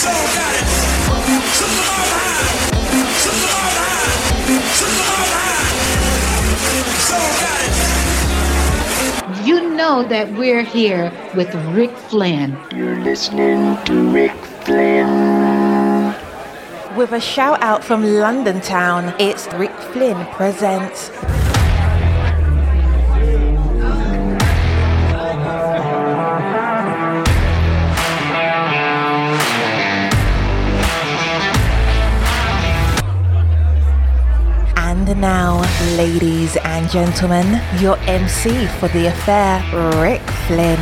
You know that we're here with Rick Flynn. You're listening to Rick Flynn. With a shout out from London Town, it's Rick Flynn presents. Now, ladies and gentlemen, your MC for the affair, Rick Flynn.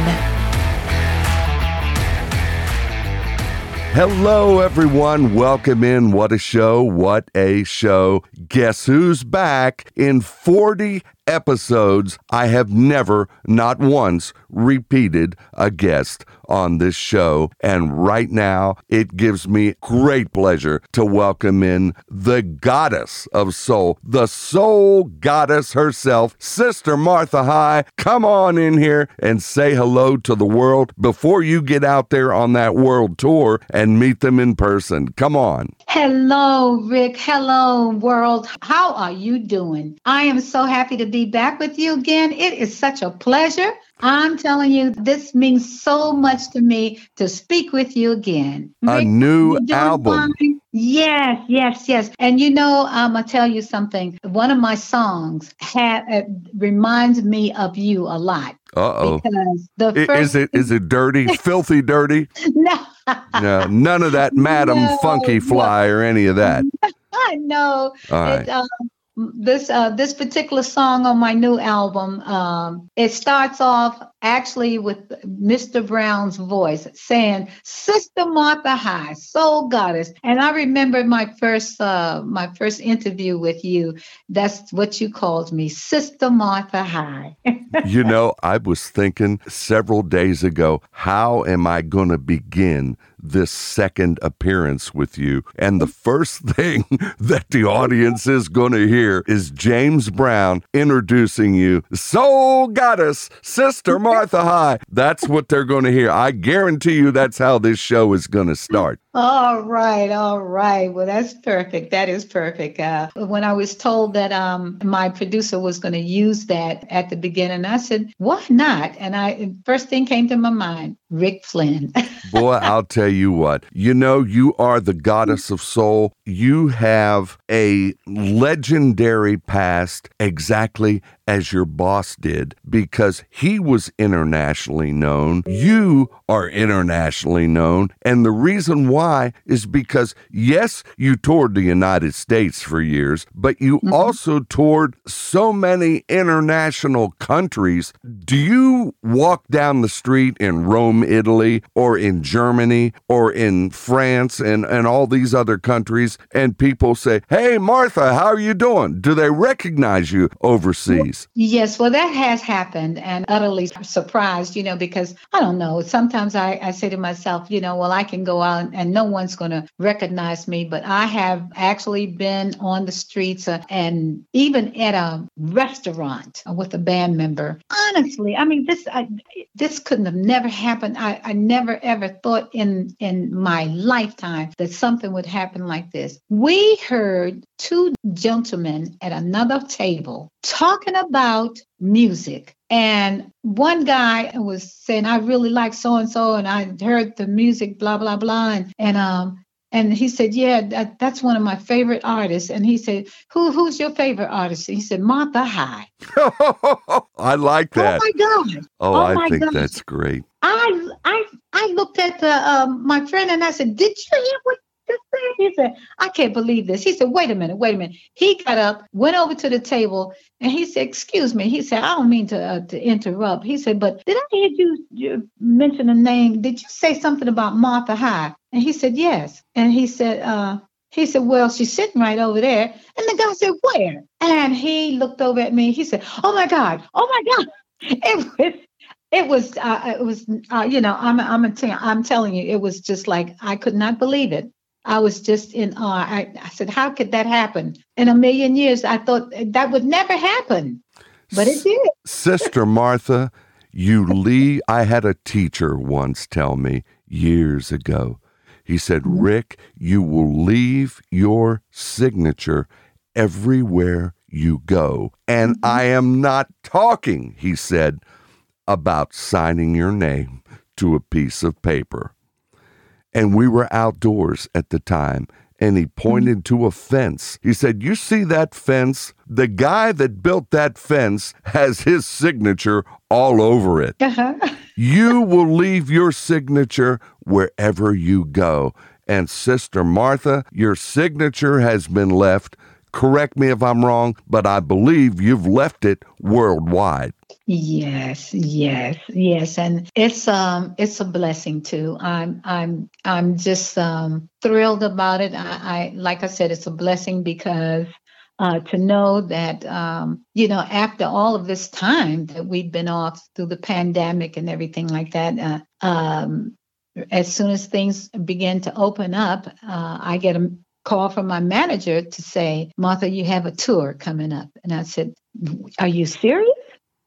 Hello, everyone. Welcome in. What a show. What a show. Guess who's back? In 40 episodes, I have never, not once, repeated a guest on this show. And right now, it gives me great pleasure to welcome in the goddess of soul, the soul goddess herself, Sister Martha High. Come on in here and say hello to the world before you get out there on that world tour and meet them in person. Come on. Hello, Rick. Hello, world. How are you doing? I am so happy to be back with you again. It is such a pleasure. I'm telling you, this means so much to me to speak with you again. A Rick, new album. fine? Yes, yes, yes. And you know, I'm gonna tell you something. One of my songs ha- uh, reminds me of you a lot Uh oh. because the Is first it is it dirty, filthy dirty? no, No, none of that Madam No, Funky no. Fly or any of that. I know. All right. It, um, this uh, this particular song on my new album, um, it starts off actually with Mr. Brown's voice saying, "Sister Martha High, Soul Goddess." And I remember my first uh, my first interview with you. That's what you called me, Sister Martha High. You know, I was thinking several days ago, how am I to begin this second appearance with you? And the first thing that the audience is going to hear is James Brown introducing you, Soul Goddess, Sister Martha High. That's what they're going to hear. I guarantee you that's how this show is going to start. All right, all right. Well, that's perfect. That is perfect. Uh, when I was told that um, my producer was going to use that at the beginning, I said, "Why not?" And I first thing came to my mind, Rick Flynn. Boy, I'll tell you what. You know, you are the goddess of soul. You have a legendary past exactly as your boss did because he was internationally known. You are internationally known. And the reason why is because, yes, you toured the United States for years, but you mm-hmm. also toured so many international countries. Do you walk down the street in Rome, Italy, or in Germany, or in France, and, and all these other countries, and people say, Hey, Martha, how are you doing? Do they recognize you overseas? Yes, well, that has happened and utterly surprised, you know, because I don't know. Sometimes I, I say to myself, you know, well, I can go out and no one's going to recognize me, but I have actually been on the streets uh, and even at a restaurant with a band member. Honestly, I mean, this I, this couldn't have never happened. I, I never ever thought in in my lifetime that something would happen like this. We heard two gentlemen at another table talking about music. And one guy was saying, I really like so and so, and I heard the music, blah, blah, blah. And, and um, and he said, "Yeah, that, that's one of my favorite artists." And he said, "Who who's your favorite artist?" And He said, "Martha High." I like that. Oh my God! Oh, oh I think gosh. that's great. I I I looked at the um, my friend and I said, "Did you hear what this said?" He said, "I can't believe this." He said, "Wait a minute, wait a minute." He got up, went over to the table, and he said, "Excuse me." He said, "I don't mean to uh, to interrupt." He said, "But did I hear you, you mention a name? Did you say something about Martha High?" And he said, "Yes." And he said, uh, "He said, well, she's sitting right over there." And the guy said, "Where?" And he looked over at me. He said, "Oh my God! Oh my God!" It was it was uh, it was uh, you know I'm I'm a t- I'm telling you it was just like I could not believe it. I was just in awe. I, I said, "How could that happen?" In a million years, I thought that would never happen, but it did. Sister Martha, you leave. I had a teacher once tell me years ago. He said, mm-hmm. Rick, you will leave your signature everywhere you go. And mm-hmm. I am not talking, he said, about signing your name to a piece of paper. And we were outdoors at the time, and he pointed to a fence. He said, You see that fence? The guy that built that fence has his signature all over it. Uh-huh. You will leave your signature wherever you go. And Sister Martha, your signature has been left. Correct me if I'm wrong, but I believe you've left it worldwide. Yes, yes, yes, and it's um it's a blessing too. I'm I'm I'm just um thrilled about it. I, I like I said, it's a blessing because uh, to know that um, you know after all of this time that we've been off through the pandemic and everything like that, uh, um, as soon as things begin to open up, uh, I get a call from my manager to say, Martha, you have a tour coming up, and I said, Are you serious?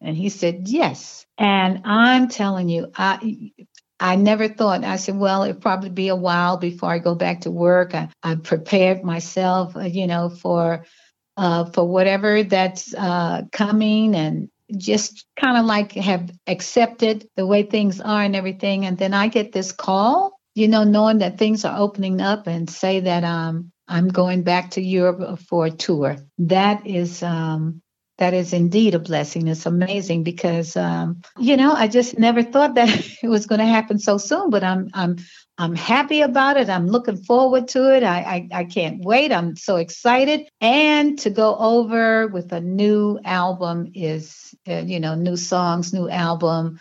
And he said, Yes. And I'm telling you, I I never thought. I said, well, it'd probably be a while before I go back to work. I, I prepared myself, uh, you know, for uh, for whatever that's uh, coming, and just kind of like have accepted the way things are and everything. And then I get this call, you know, knowing that things are opening up, and say that um, I'm going back to Europe for a tour. That is um, that is indeed a blessing. It's amazing because um, you know I just never thought that it was going to happen so soon. But I'm I'm I'm happy about it. I'm looking forward to it. I, I I can't wait. I'm so excited. And to go over with a new album is uh, you know new songs, new album,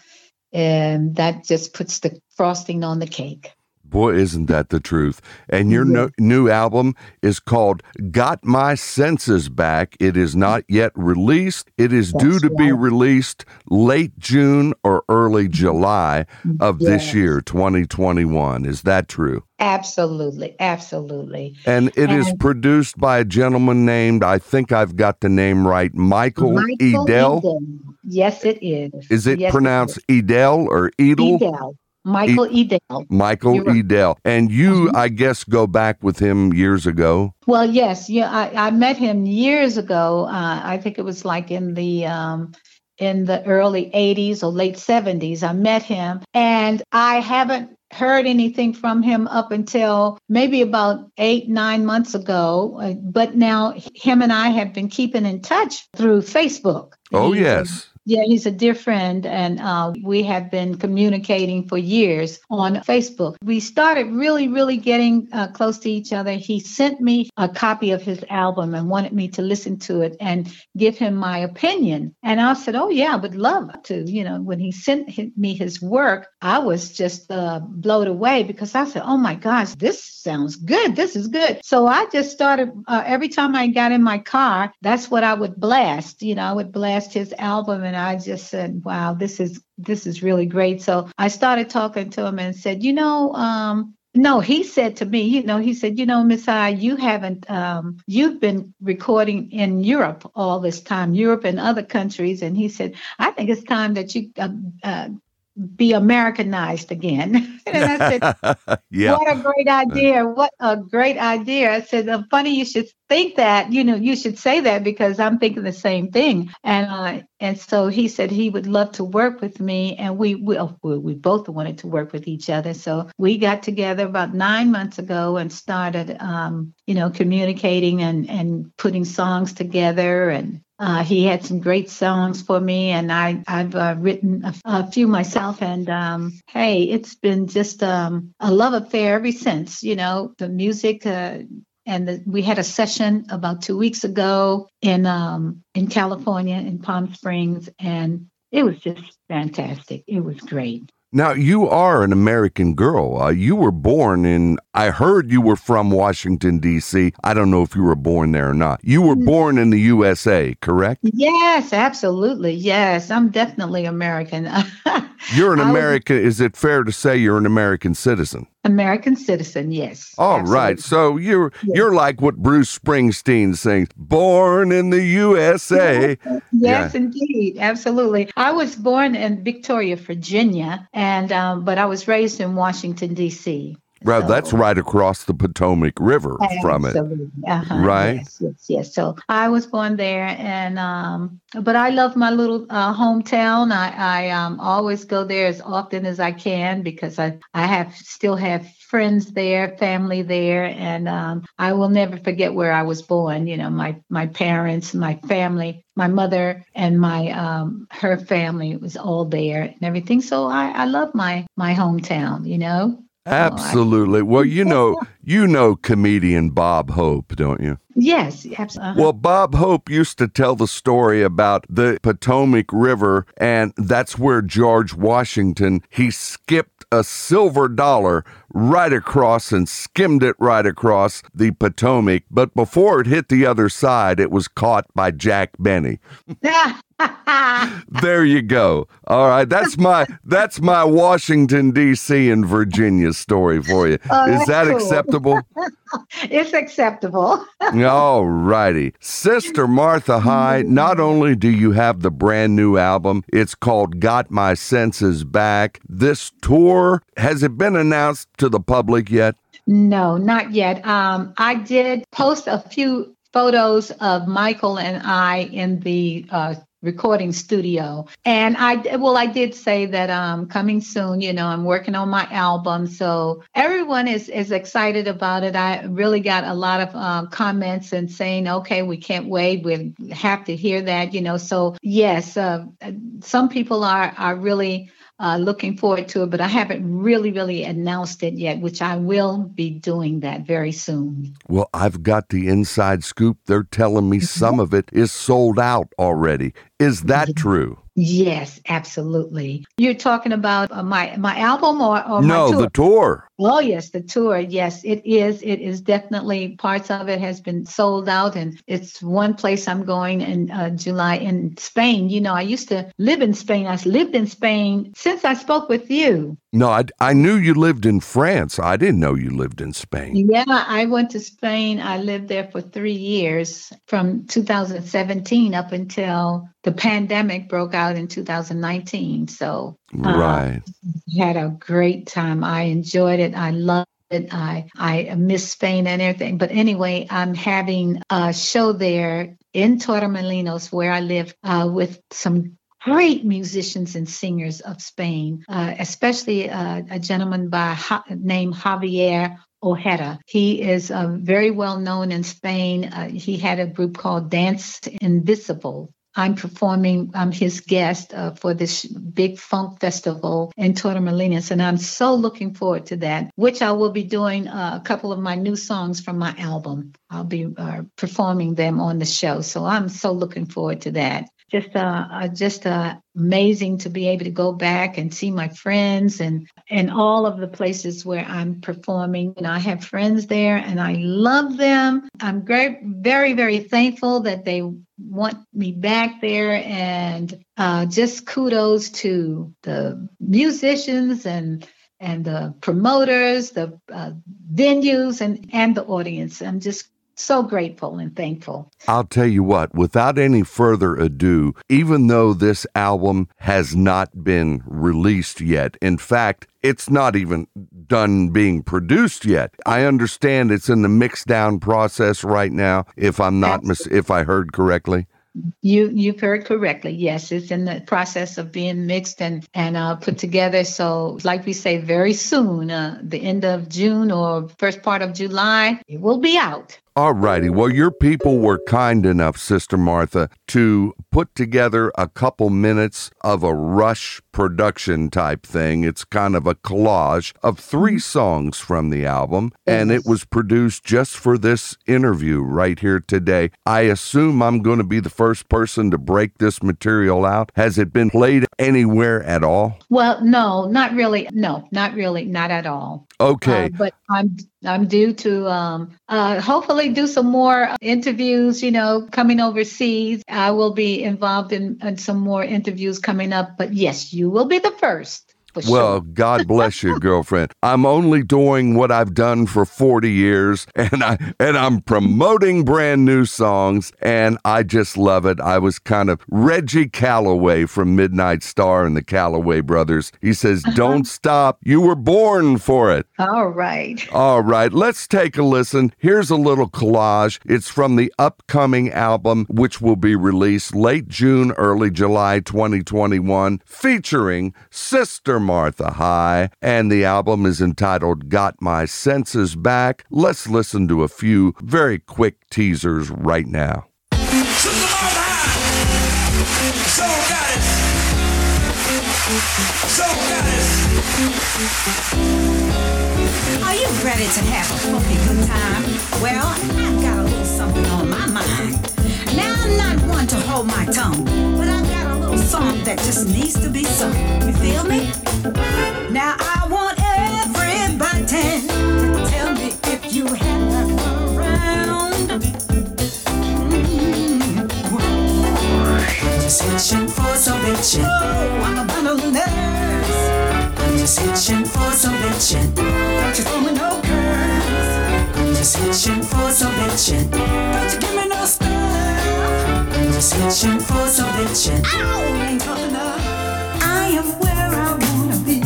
and that just puts the frosting on the cake. Boy, isn't that the truth? And your no, new album is called Got My Senses Back. It is not yet released. It is due That's to be released late June or early July of this year, 2021. Is that true? Absolutely, absolutely. And it is And- produced by a gentleman named, I think I've got the name right, Michael, Edel. Edel. Yes, it is. Is it Yes, pronounced Edel or. Edel? Edel? Michael Edel. Michael right. Edel. And you, Mhm. I guess, go back with him years ago. Well, yes, yeah, I, I met him years ago. Uh, I think it was like in the um, in the early '80s or late '70s. I met him, and I haven't heard anything from him up until maybe about eight nine months ago. Uh, But now him and I have been keeping in touch through Facebook. Oh, yes. Yeah, he's a dear friend, and uh, we have been communicating for years on Facebook. We started really, really getting uh, close to each other. He sent me a copy of his album and wanted me to listen to it and give him my opinion. And I said, Oh, yeah, I would love to. You know, when he sent me his work, I was just uh, blown away because I said, Oh my gosh, this sounds good. This is good. So I just started, uh, every time I got in my car, that's what I would blast. You know, I would blast his album and I just said, wow, this is, this is really great. So I started talking to him and said, you know, um, no, he said to me, you know, he said, you know, Miss I, you haven't, um, you've been recording in Europe all this time, Europe and other countries. And he said, I think it's time that you uh, uh, be Americanized again. and I said, yeah. what a great idea. What a great idea. I said, uh, funny you should think that, you know, you should say that because I'm thinking the same thing. And uh, and so he said he would love to work with me. And we, we, oh, we, we both wanted to work with each other. So we got together about nine months ago and started, um, you know, communicating and, and putting songs together. And uh, he had some great songs for me, and I, I've uh, written a, a few myself. And um, hey, it's been just um, a love affair ever since. You know, the music. Uh, and the, we had a session about two weeks ago in um, in California in Palm Springs, and it was just fantastic. It was great. Now, you are an American girl. Uh, you were born in, I heard you were from Washington, D.C. I don't know if you were born there or not. You were born in the USA, correct? Yes, absolutely. Yes, I'm definitely American. You're an American. Is it fair to say you're an American citizen? American citizen. Yes. All right. absolutely. So you're Yes. you're like what Bruce Springsteen sings, "Born in the USA." Yes, indeed, absolutely. I was born in Victoria, Virginia, and um, but I was raised in Washington D.C. Well, So- that's right across the Potomac River from it. Uh-huh. Right. Yes, yes, yes. So I was born there, and um, but I love my little uh, hometown. I I um, always go there as often as I can because I I have still have friends there, family there, and um, I will never forget where I was born. You know, my my parents, my family, my mother, and my um, her family was all there and everything. So I I love my my hometown. You know. Absolutely. Well, you know, you know comedian Bob Hope, don't you? Yes, absolutely. Uh-huh. Well, Bob Hope used to tell the story about the Potomac River, and that's where George Washington he skipped a silver dollar right across and skimmed it right across the Potomac. But before it hit the other side, it was caught by Jack Benny. There you go. All right, that's my that's my Washington D.C. and Virginia story for you. Oh, Is that cool. acceptable? it's acceptable. All righty. Sister Martha High, not only do you have the brand new album, it's called Got My Senses Back. This tour, has it been announced to the public yet? No, not yet. Um, I did post a few photos of Michael and I in the uh, recording studio, and I well, I did say that um, coming soon. You know, I'm working on my album, so everyone is is excited about it. I really got a lot of um, comments and saying, "Okay, we can't wait. We have to hear that." You know, so yes, uh, some people are are really uh, looking forward to it, but I haven't really, really announced it yet, which I will be doing that very soon. Well, I've got the inside scoop. They're telling me some of it is sold out already. Is that true? Yes, absolutely. You're talking about uh, my my album or, or no, my tour? the tour. Oh yes, the tour. Yes, it is. It is definitely parts of it has been sold out, and it's one place I'm going in uh, July in Spain. You know, I used to live in Spain. I lived in Spain since I spoke with you. No, I, I knew you lived in France. I didn't know you lived in Spain. Yeah, I went to Spain. I lived there for three years from 2017 up until the pandemic broke out in 2019. So uh, Right. had a great time. I enjoyed it. I loved it. I I miss Spain and everything. But anyway, I'm having a show there in Torremolinos where I live uh, with some great musicians and singers of Spain, uh, especially uh, a gentleman by ha- named Javier Ojeda. He is uh, very well known in Spain. Uh, he had a group called Danza Invisible. I'm performing, I'm his guest uh, for this big funk festival in Torremolinos, and I'm so looking forward to that, which I will be doing uh, a couple of my new songs from my album. I'll be uh, performing them on the show. So I'm so looking forward to that just uh, uh just uh, amazing to be able to go back and see my friends and and all of the places where I'm performing. And I have friends there, and I love them. I'm great, very very thankful that they want me back there, and uh, just kudos to the musicians and and the promoters, the uh, venues, and and the audience. I'm just so grateful and thankful. I'll tell you what, without any further ado, even though this album has not been released yet, in fact, it's not even done being produced yet. I understand it's in the mix down process right now, if I'm not mis- if I heard correctly. You you've heard correctly. Yes, it's in the process of being mixed and and uh, put together. So, like we say, very soon, uh, the end of June or first part of July, it will be out. All righty. Well, your people were kind enough, Sister Martha, to put together a couple minutes of a rush production type thing. It's kind of a collage of three songs from the album, and it was produced just for this interview right here today. I assume I'm going to be the first person to break this material out. Has it been played anywhere at all? Well, no, not really. No, not really, not at all. Okay. Uh, but I'm I'm due to um, uh, hopefully do some more interviews. You know, coming overseas, I will be involved in, in some more interviews coming up. But yes, you will be the first. Well. God bless you, girlfriend. I'm only doing what I've done for 40 years and I and I'm promoting brand new songs and I just love it. I was kind of Reggie Calloway from Midnight Star and the Calloway brothers. He says, uh-huh. "Don't stop. You were born for it." All right. All right, let's take a listen. Here's a little collage. It's from the upcoming album, which will be released late June, early July 2021, featuring Sister Martha High. And the album is entitled Got My Senses Back. Let's listen to a few very quick teasers right now. Are you ready to have a funky good time? Well, I've got a little something on my mind. Now, I'm not one to hold my tongue, song that just needs to be sung. You feel me? Now, I want everybody to tell me if you have that around. I'm just itching for some bitchin'. Oh, I'm a bundle of nerves. Just itching for some bitchin'. Don't you throw me no curves. I'm just itching for some bitchin'. Don't you give me no stuff. Just for some bitchin'. Ow, ain't tough enough. I am where I wanna be.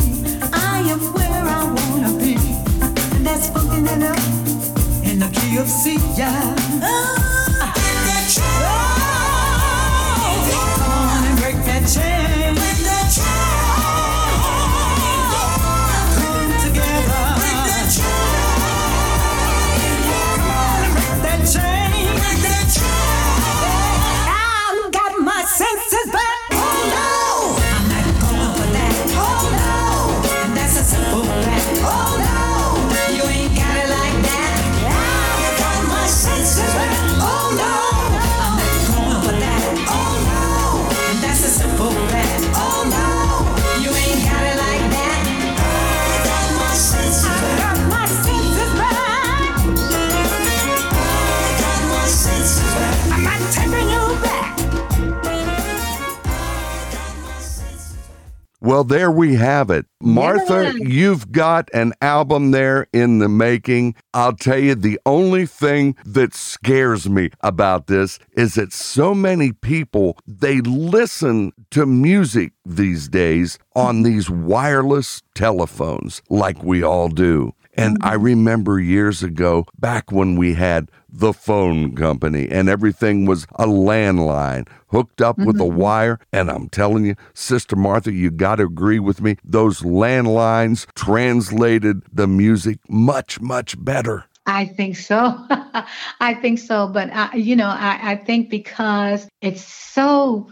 I am where I wanna be. And that's funkin' enough in the key of C, yeah. Oh, come on and break that chain. Well, there we have it. Martha, Yeah. you've got an album there in the making. I'll tell you, the only thing that scares me about this is that so many people, they listen to music these days on these wireless telephones like we all do. And mm-hmm. I remember years ago, back when we had the phone company and everything was a landline hooked up with a mm-hmm. wire. And I'm telling you, Sister Martha, you got to agree with me. Those landlines translated the music much, much better. I think so. I think so. But, I, you know, I, I think because it's so,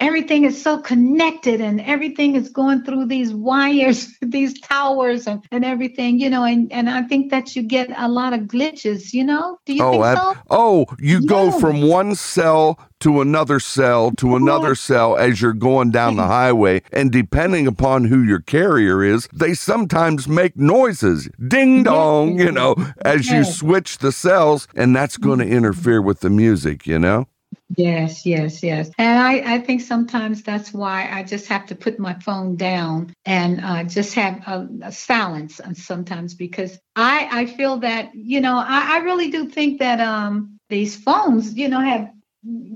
everything is so connected and everything is going through these wires, these towers and, and everything, you know, and, and I think that you get a lot of glitches, you know? Do you oh, think so? oh, you go from one cell to another cell to another cell as you're going down the mm-hmm. highway. And depending upon who your carrier is, they sometimes make noises ding dong, you know, as you switch the cells. And that's going to mm-hmm. interfere with the music, you know? Yes, yes, yes. And I, I think sometimes that's why I just have to put my phone down and uh, just have a, a silence uh, sometimes because I, I feel that, you know, I, I really do think that um, these phones, you know, have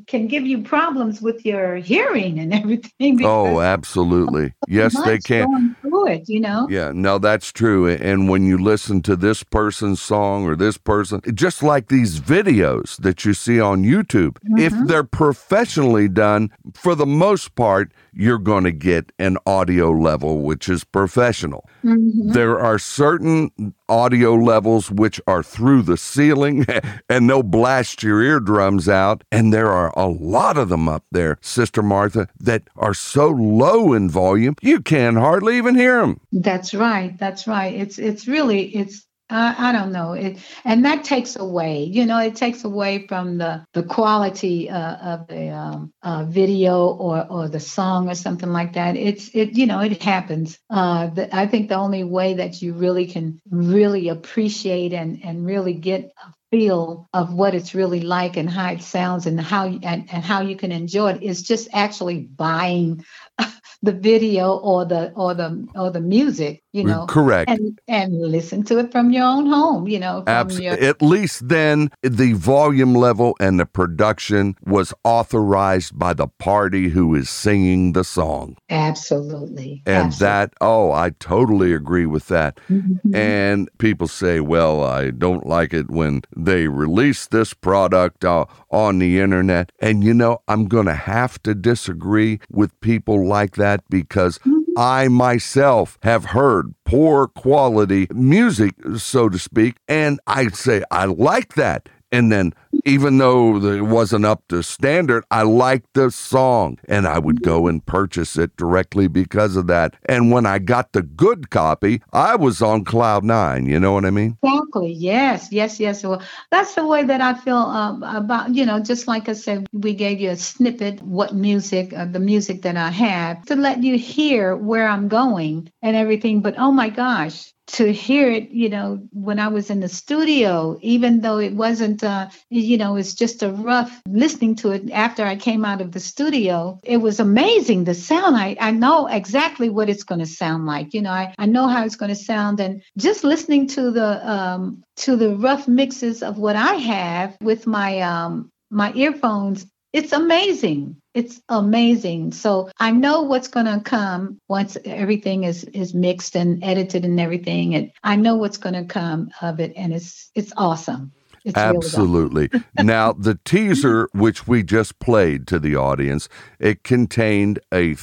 can give you problems with your hearing and everything. Oh, absolutely. Yes, they can. It, you know. Yeah, no, that's true. And when you listen to this person's song or this person, just like these videos that you see on YouTube, if mm-hmm. they're professionally done, for the most part, you're going to get an audio level which is professional. Mm-hmm. There are certain audio levels which are through the ceiling and they'll blast your eardrums out. And there are a lot of them up there, Sister Martha, that are so low in volume, you can hardly even hear them. That's right. That's right. It's it's really it's I, I don't know it, and that takes away. You know, it takes away from the the quality uh, of the um, uh, video or or the song or something like that. It's it you know it happens. Uh, the, I think the only way that you really can really appreciate and and really get a feel of what it's really like and how it sounds and how and, and how you can enjoy it is just actually buying the video or the or the or the music, you know. Correct. And and listen to it from your own home, you know. From Abs- your, at least then the volume level and the production was authorized by the party who is singing the song. absolutely. And absolutely. that, oh, I totally agree with that. Mhm. And people say, well, I don't like it when they release this product uh, on the internet. And you know, I'm going to have to disagree with people like that because I myself have heard poor quality music, so to speak, and I say, I like that. And then, even though it wasn't up to standard, I liked the song and I would go and purchase it directly because of that. And when I got the good copy, I was on cloud nine. You know what I mean? Exactly. Yes. Yes. Yes. Well, that's the way that I feel um, about, you know, just like I said, we gave you a snippet, what music, uh, the music that I have to let you hear where I'm going and everything. But oh my gosh, to hear it, you know, when I was in the studio, even though it wasn't, uh, you know, it's just a rough listening to it after I came out of the studio, it was amazing. The sound, I, I know exactly what it's going to sound like. You know, I, I know how it's going to sound. And just listening to the, um, to the rough mixes of what I have with my, um, my earphones, it's amazing. It's amazing. So I know what's going to come once everything is is mixed and edited and everything, and I know what's going to come of it, and it's it's awesome. It's really awesome. Absolutely. now, the teaser, which we just played to the audience, it contained a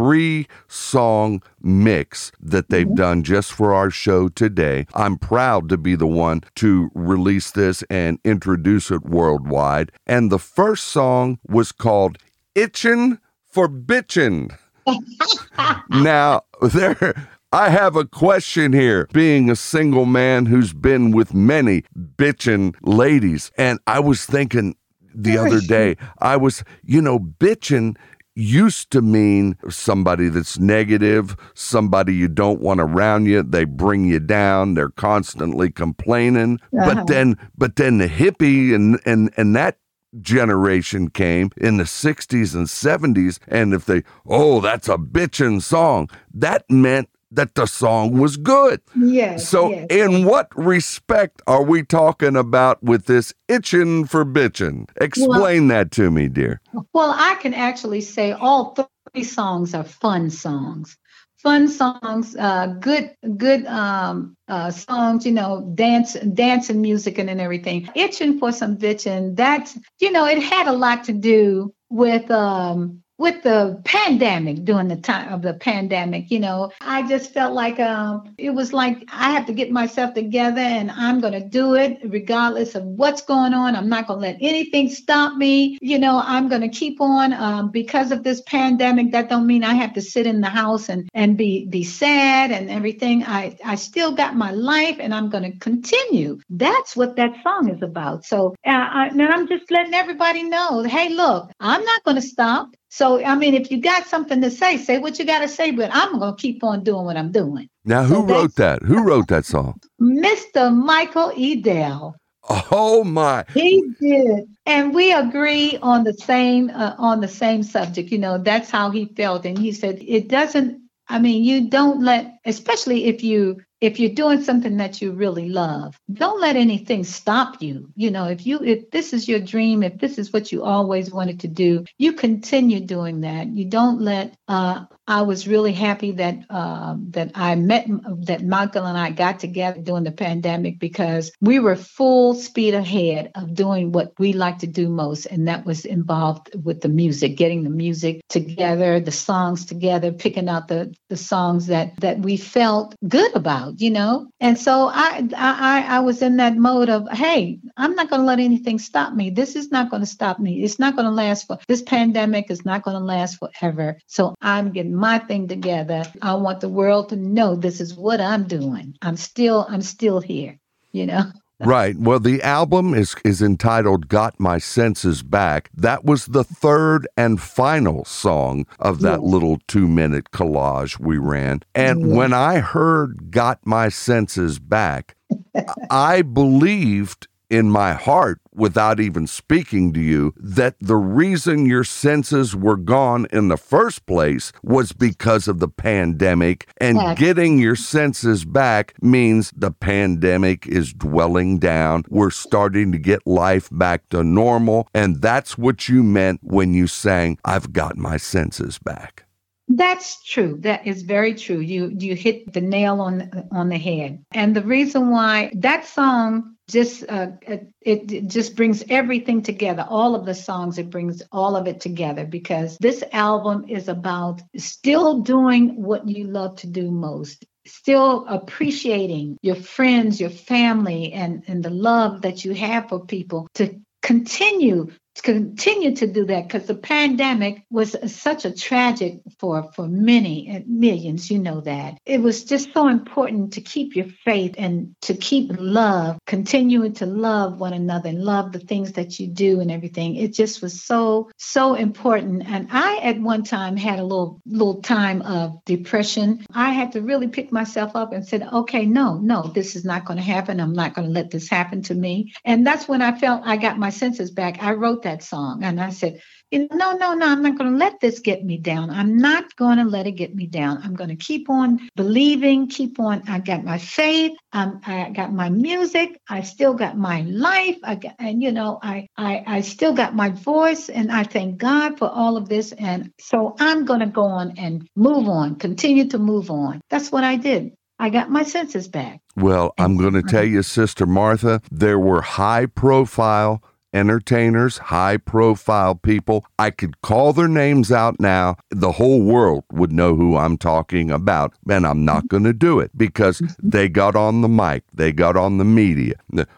three song mix that they've Mm-hmm. done just for our show today. I'm proud to be the one to release this and introduce it worldwide. And the first song was called Itchin' for Bitchin'. now, there. I have a question here, being a single man who's been with many bitchin' ladies. And I was thinking the other day, I was, you know, bitchin' used to mean somebody that's negative, somebody you don't want around you, they bring you down, they're constantly complaining. Uh-huh. But then but then the hippie and and and that generation came in the 60s and 70s and if they oh that's a bitchin' song that meant that the song was good Yes. so yes. in what respect are we talking about with this itching for bitching? explain that to me dear Well, I can actually say all three songs are fun songs. Fun songs, uh, good, good um, uh, songs. You know, dance, dancing music, and, and everything. Itching for some bitching. That's you know, it had a lot to do with um, with the pandemic during the time of the pandemic. You know, I just felt like um, it was like I have to get myself together, and I'm going to do it regardless of what's going on. I'm not going to let anything stop me. You know, I'm going to keep on um, because of this pandemic. That don't mean I have to sit in the house and and be be sad and everything. I I still got my life, and I'm going to continue. That's what that song is about. So, uh, I, and I'm just letting everybody know, hey, look, I'm not going to stop. So, I mean, if you got something to say, say what you got to say, but I'm going to keep on doing what I'm doing. now who So wrote that who wrote that song Mr. Michael Edel. oh my He did, and we agree on the same uh, on the same subject. You know, that's how he felt, and he said it doesn't. I mean, you don't let, especially if you if you're doing something that you really love, don't let anything stop you. You know, if you if this is your dream, if this is what you always wanted to do, you continue doing that. You don't let. Uh, I was really happy that uh, that I met that Michael and I got together during the pandemic because we were full speed ahead of doing what we like to do most, and that was involved with the music, getting the music together, the songs together, picking out the the songs that that we felt good about, you know. And so I I I was in that mode of, hey, I'm not going to let anything stop me. This is not going to stop me. It's not going to last for this pandemic is not going to last forever. So I'm getting my thing together. I want the world to know this is what I'm doing. I'm still I'm still here, you know. Right. Well, the album is is entitled "Got My Senses Back." That was the third and final song of that Yes. little two minute collage we ran. And Yes. when I heard "Got My Senses Back," I believed in my heart without even speaking to you that the reason your senses were gone in the first place was because of the pandemic and Yes. getting your senses back means the pandemic is dwelling down we're starting to get life back to normal and that's what you meant when you sang I've got my senses back That's true. That is very true. You you hit the nail on on the head. And the reason why that song just uh, it, it just brings everything together. All of the songs it brings all of it together because this album is about still doing what you love to do most. Still appreciating your friends, your family, and, and the love that you have for people to continue continue to do that because the pandemic was such a tragic for for many and millions you know that. It was just so important to keep your faith and to keep love continuing to love one another and love the things that you do and everything. It just was so so important. And i at one time had a little little time of depression. I had to really pick myself up and said okay no no this is not going to happen. I'm not going to let this happen to me. And that's when i felt i got my senses back. I wrote that song and i said you know, no, no, no, I'm not going to let this get me down. I'm not going to let it get me down. I'm going to keep on believing, keep on. I got my faith. Um, I got my music. I still got my life. I got, and you know, I, I, I still got my voice, and I thank God for all of this. And so I'm going to go on and move on, continue to move on. That's what I did. I got my senses back. Well, I'm going to tell you, Sister Martha, there were high profile entertainers, high profile people. I could call their names out now. The whole world would know who I'm talking about. And I'm not mm-hmm. going to do it because mm-hmm. they got on the mic, they got on the media.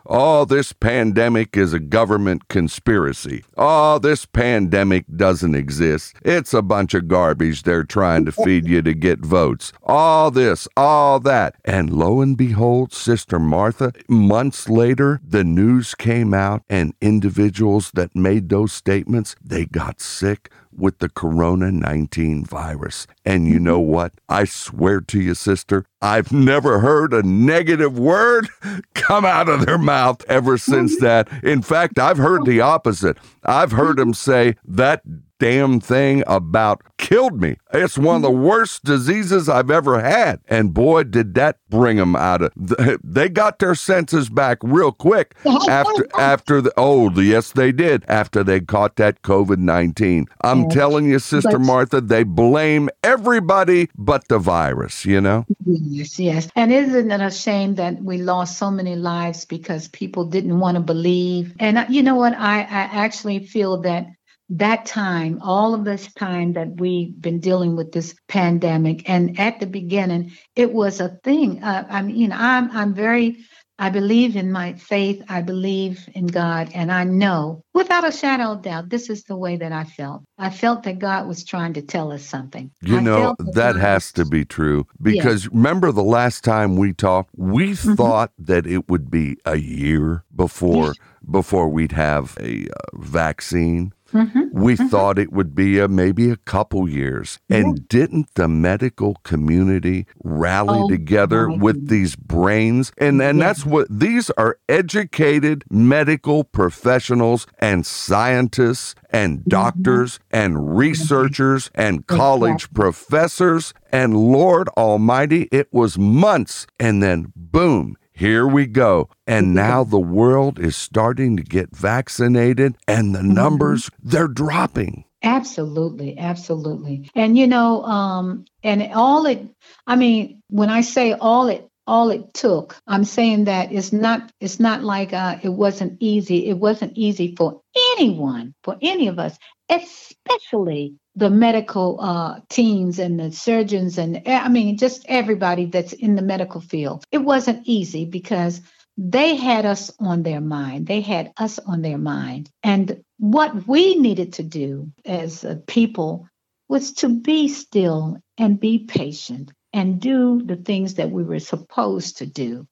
Oh, this pandemic is a government conspiracy. Oh, this pandemic doesn't exist. It's a bunch of garbage they're trying to feed you to get votes. All this, all that. And lo and behold, Sister Martha, months later, the news came out and individuals that made those statements, they got sick with the corona 19 virus. And you know what? I swear to you, sister, I've never heard a negative word come out of their mouth ever since that. In fact, I've heard the opposite. I've heard them say that damn thing about killed me. It's one of the worst diseases I've ever had. And boy, did that bring them out of. They got their senses back real quick after after the. Oh, yes, they did. After they caught that COVID nineteen. I'm telling you, Sister But- Martha, they blame everybody but the virus. You know. Yes, yes. And isn't it a shame that we lost so many lives because people didn't want to believe? And uh, you know what? I, I actually feel that that time, all of this time that we've been dealing with this pandemic, and at the beginning, it was a thing. Uh, I mean, you know, I'm I'm very. I believe in my faith. I believe in God. And I know without a shadow of doubt, this is the way that I felt. I felt that God was trying to tell us something. You I know, felt that has to be true because remember the last time we talked, we Mm-hmm. thought that it would be a year before before we'd have a uh, vaccine. Mhm. We thought it would be a, maybe a couple years. And didn't the medical community rally Oh, together with these brains? And and Yeah. that's what these are educated medical professionals and scientists and doctors and researchers and college professors. And Lord Almighty, it was months. And then boom, here we go. And now the world is starting to get vaccinated and the numbers, they're dropping. Absolutely, absolutely. And you know, um, and all it I mean, when I say all it all it took, I'm saying that it's not it's not like uh it wasn't easy. It wasn't easy for anyone, for any of us, especially the medical uh, teams and the surgeons and eh, I mean just everybody that's in the medical field. It wasn't easy because they had us on their mind. They had us on their mind. And what we needed to do as people was to be still and be patient and do the things that we were supposed to do.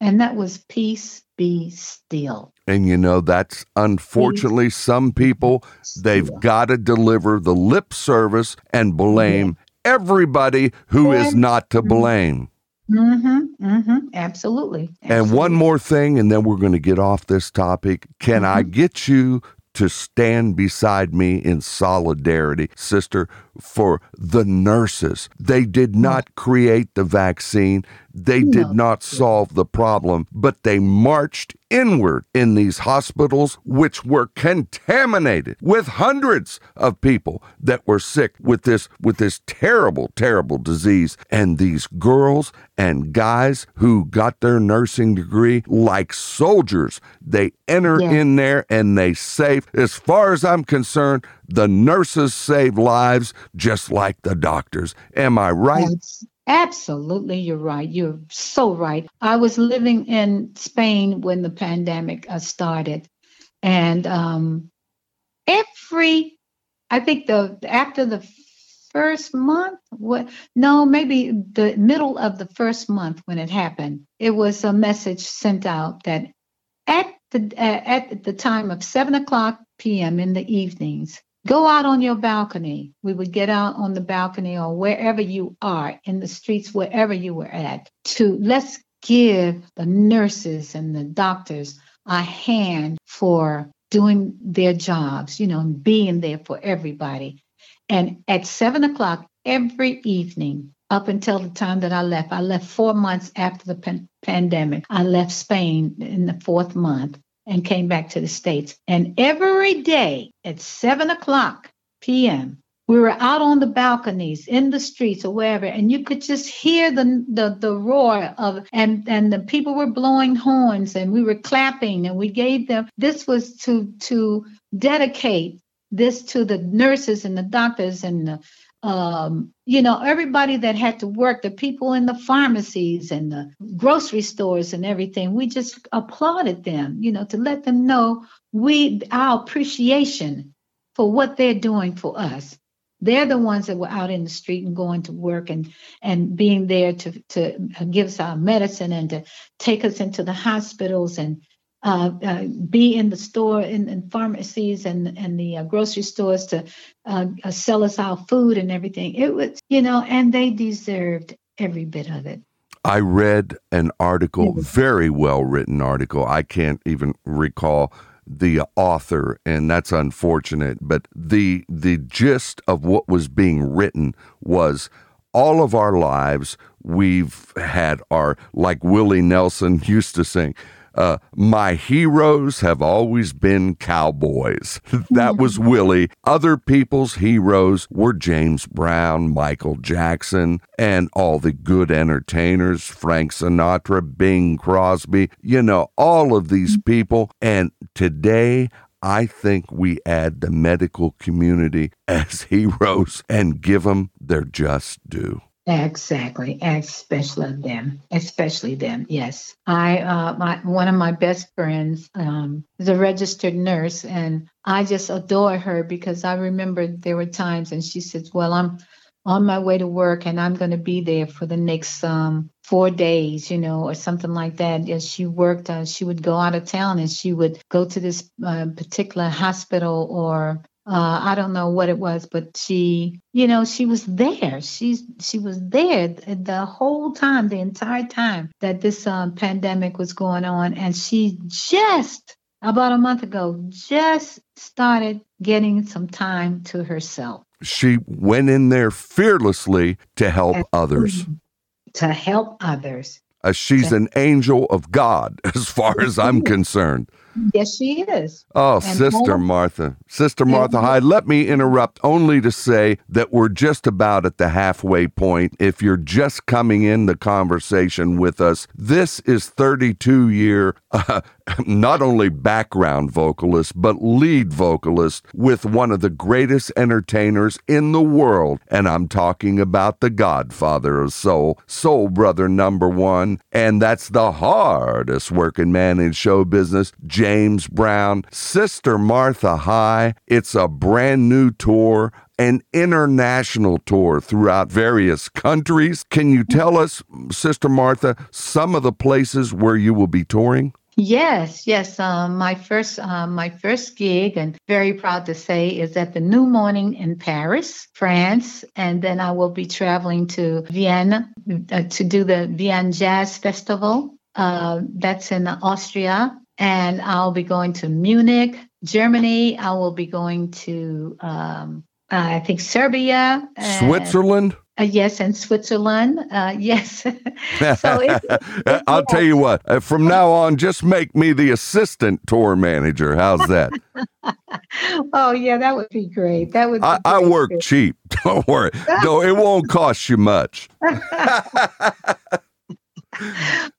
And that was peace, be still. And you know, that's unfortunately some people, they've got to deliver the lip service and blame everybody who is Yeah. not to blame. Mm-hmm. Mm-hmm. Absolutely. And one more thing, and then we're going to get off this topic. Can I get you to stand beside me in solidarity, sister, for the nurses? They did mm. not create the vaccine. They did not solve the problem, but they marched inward in these hospitals, which were contaminated with hundreds of people that were sick with this with this terrible, terrible disease. And these girls and guys who got their nursing degree like soldiers, they enter Yeah. in there and they save. As far as I'm concerned, the nurses save lives just like the doctors. Am I right? Abs- Absolutely, you're right. You're so right. I was living in Spain when the pandemic uh, started, and um, every, I think the after the first month, what? No, maybe the middle of the first month when it happened, it was a message sent out that at the at the time of seven o'clock p.m. in the evenings, go out on your balcony. We would get out on the balcony or wherever you are in the streets, wherever you were at, to let's give the nurses and the doctors a hand for doing their jobs, you know, and being there for everybody. And at seven o'clock every evening, up until the time that I left, I left four months after the pan- pandemic. I left Spain in the fourth month and came back to the States. And every day at seven o'clock p.m., we were out on the balconies, in the streets, or wherever, and you could just hear the the, the roar of and and the people were blowing horns, and we were clapping, and we gave them. This was to to dedicate this to the nurses and the doctors and the um, you know, everybody that had to work, the people in the pharmacies and the grocery stores and everything, we just applauded them, you know, to let them know we our appreciation for what they're doing for us. They're the ones that were out in the street and going to work and and being there to to give us our medicine and to take us into the hospitals and uh, uh, be in the store in, in pharmacies and and the uh, grocery stores to uh, uh, sell us our food and everything. It was you know, and they deserved every bit of it. I read an article, very well written article. I can't even recall the author, and that's unfortunate. But the the gist of what was being written was all of our lives we've had our like Willie Nelson used to sing. Uh, my heroes have always been cowboys. that was Willie. Other people's heroes were James Brown, Michael Jackson, and all the good entertainers, Frank Sinatra, Bing Crosby, you know, all of these people. And today, I think we add the medical community as heroes and give them their just due. Exactly, especially them, especially them. Yes, I, uh, my one of my best friends um, is a registered nurse, and I just adore her because I remember there were times, and she says, "Well, I'm on my way to work, and I'm going to be there for the next um, four days, you know, or something like that." As she worked, uh, she would go out of town, and she would go to this uh, particular hospital or uh, I don't know what it was, but she, you know, she was there. She's she was there the whole time, the entire time that this um, pandemic was going on, and she just about a month ago just started getting some time to herself She went in there fearlessly to help others. to help others. Uh, she's an angel of God, as far as I'm concerned. Yes, she is. Oh, And Sister Martha. Sister. Martha High, let me interrupt only to say that we're just about at the halfway point. If you're just coming in the conversation with us, this is 32 year, uh, not only background vocalist, but lead vocalist with one of the greatest entertainers in the world. And I'm talking about the godfather of soul, soul brother number one. And that's the hardest working man in show business, James Brown. Sister Martha High. It's a brand new tour an international tour throughout various countries. Can you tell us, Sister Martha, some of the places where you will be touring? Yes, yes. Um, my first, um, my first gig, and very proud to say, is at the New Morning in Paris, France, and then I will be traveling to Vienna uh, to do the Vienna Jazz Festival. Uh, that's in Austria, and I'll be going to Munich, Germany. I will be going to, um, I think, Serbia, and- Switzerland? Uh, yes, and Switzerland. Uh, yes. so I'll tell you what, uh, from now on, just make me the assistant tour manager. How's that? oh yeah, that would be great. That would. Be I, I work cheap. Don't worry. No, it won't cost you much.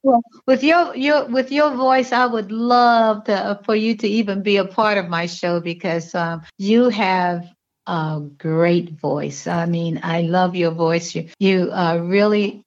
Well, with your your with your voice, I would love to uh, for you to even be a part of my show because um, you have a great voice. I mean, I love your voice. You you uh, really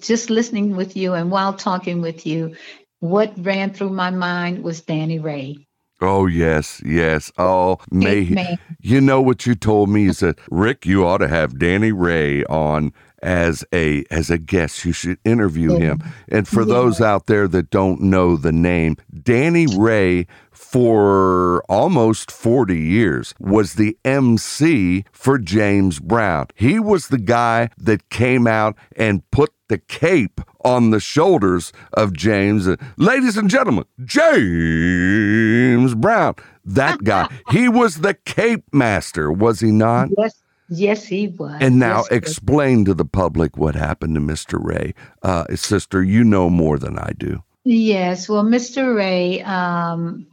just listening with you and while talking with you, what ran through my mind was Danny Ray. Oh, yes, yes. Oh, may he- man. You know what you told me is that Rick, you ought to have Danny Ray on as a as a guest. You should interview Yeah. him. And for those out there that don't know the name, Danny Ray for almost 40 years was the MC for James Brown. He was the guy that came out and put the cape on the shoulders of James. Ladies and gentlemen, James Brown. That guy. he was the cape master, was he not? Yes, yes, he was. And now Yes, explain to the public what happened to Mr. Ray. Uh, sister, you know more than I do. Yes, well, Mr. Ray, um,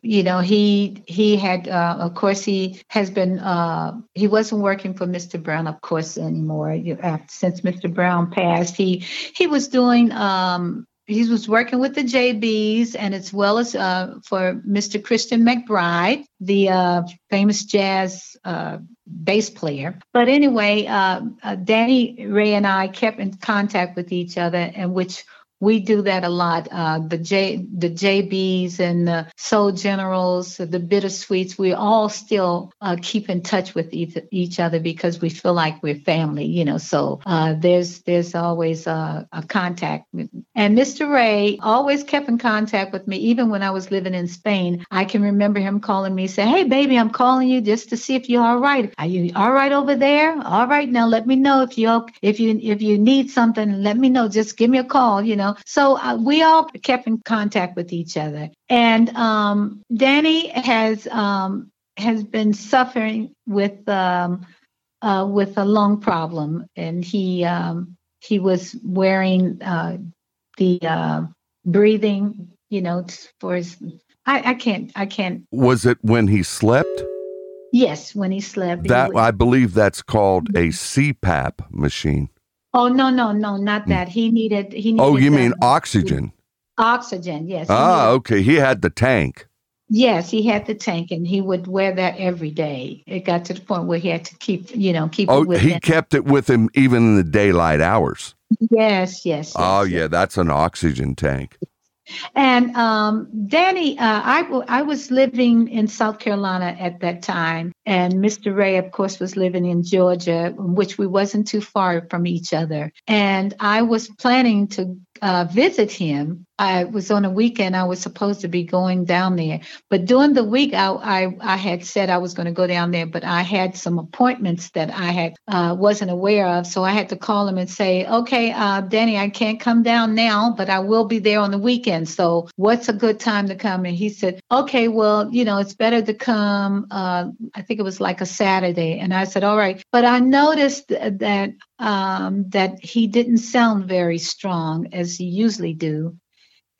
you know, he he had, uh, of course, he has been. Uh, he wasn't working for Mr. Brown, of course, anymore. You- uh, Since Mr. Brown passed, he he was doing. Um, he was working with the JBs, and as well as uh, for Mr. Christian McBride, the uh, famous jazz uh, bass player. But anyway, uh, uh, Danny Ray and I kept in contact with each other, and which we do that a lot. Uh, the J, the JBs and the Soul Generals, the Bittersweets, we all still uh, keep in touch with each, each other because we feel like we're family, you know. So uh, there's there's always a, a contact. And Mr. Ray always kept in contact with me, even when I was living in Spain. I can remember him calling me, say, "Hey, baby, I'm calling you just to see if you're all right. Are you all right over there? All right, now let me know if you if you if you need something. Let me know. Just give me a call. You know." So uh, we all kept in contact with each other, and um, Danny has um, has been suffering with um, uh, with a lung problem, and he um, he was wearing uh, the uh, breathing, you know, for his. I, I can't. I can't. Was it when he slept? Yes, when he slept. he That would- I believe that's called a CPAP machine. Oh no, no, no, not that. He needed. He needed. Oh, you mean oxygen? oxygen? Yes. Ah, okay. He had the tank. Yes, he had the tank, and he would wear that every day. It got to the point where he had to keep, you know, keep Oh, it with he him. kept it with him even in the daylight hours. Yes, yes. Oh, yes, yes. yeah, that's an oxygen tank. And um, Danny, uh, I, w- I was living in South Carolina at that time, and Mr. Ray, of course, was living in Georgia, which we wasn't too far from each other. And I was planning to uh, visit him. I was on a weekend. I was supposed to be going down there, but during the week, I I, I had said I was going to go down there, but I had some appointments that I had uh, wasn't aware of, so I had to call him and say, "Okay, uh, Danny, I can't come down now, but I will be there on the weekend. So, what's a good time to come?" And he said, "Okay, well, you know, it's better to come. Uh, I think it was like a Saturday." And I said, "All right," but I noticed that um, that he didn't sound very strong as he usually do.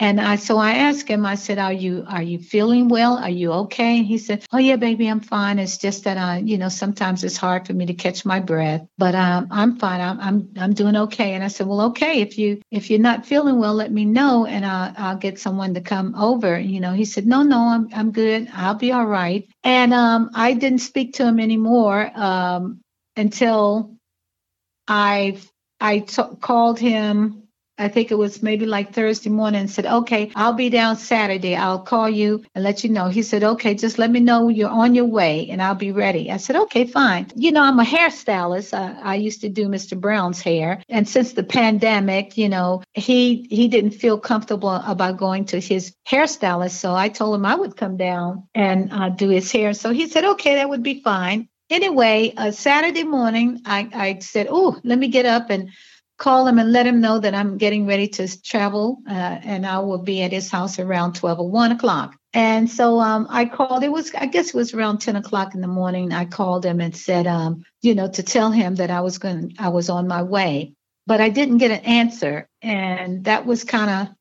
And I so I asked him, I said, Are you are you feeling well? Are you okay? And he said, Oh yeah, baby, I'm fine. It's just that I, you know, sometimes it's hard for me to catch my breath, but um, I'm fine. I'm I'm I'm doing okay. And I said, Well, okay, if you if you're not feeling well, let me know and I'll I'll get someone to come over. You know, he said, No, no, I'm I'm good. I'll be all right. And um I didn't speak to him anymore um until I called him I think it was maybe like Thursday morning and said, okay, I'll be down Saturday. I'll call you and let you know. He said, okay, just let me know you're on your way and I'll be ready. I said, okay, fine. You know, I'm a hairstylist. I, I used to do Mr. Brown's hair. And since the pandemic, you know, he, he didn't feel comfortable about going to his hairstylist. So I told him I would come down and uh, do his hair. So he said, okay, that would be fine. Anyway, uh, Saturday morning, I, I said, oh, let me get up and call him and let him know that I'm getting ready to travel uh, and I will be at his house around 12 or 1 o'clock. And so um, I called, it was, I guess it was around 10 o'clock in the morning. I called him and said, um, you know, to tell him that I was going, I was on my way, but I didn't get an answer. And that was kind of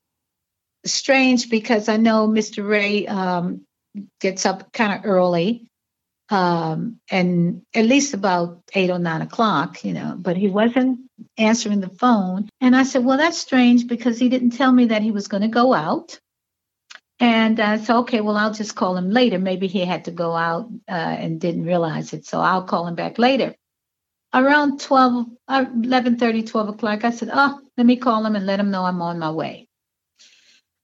strange because I know Mr. Ray um, gets up kind of early um, and at least about eight or nine o'clock, you know, but he wasn't answering the phone. And I said, Well, that's strange because he didn't tell me that he was going to go out. And I said, Okay, well, I'll just call him later. Maybe he had to go out uh, and didn't realize it. So I'll call him back later. Around 12, uh, 11 30, 12 o'clock, I said, Oh, let me call him and let him know I'm on my way.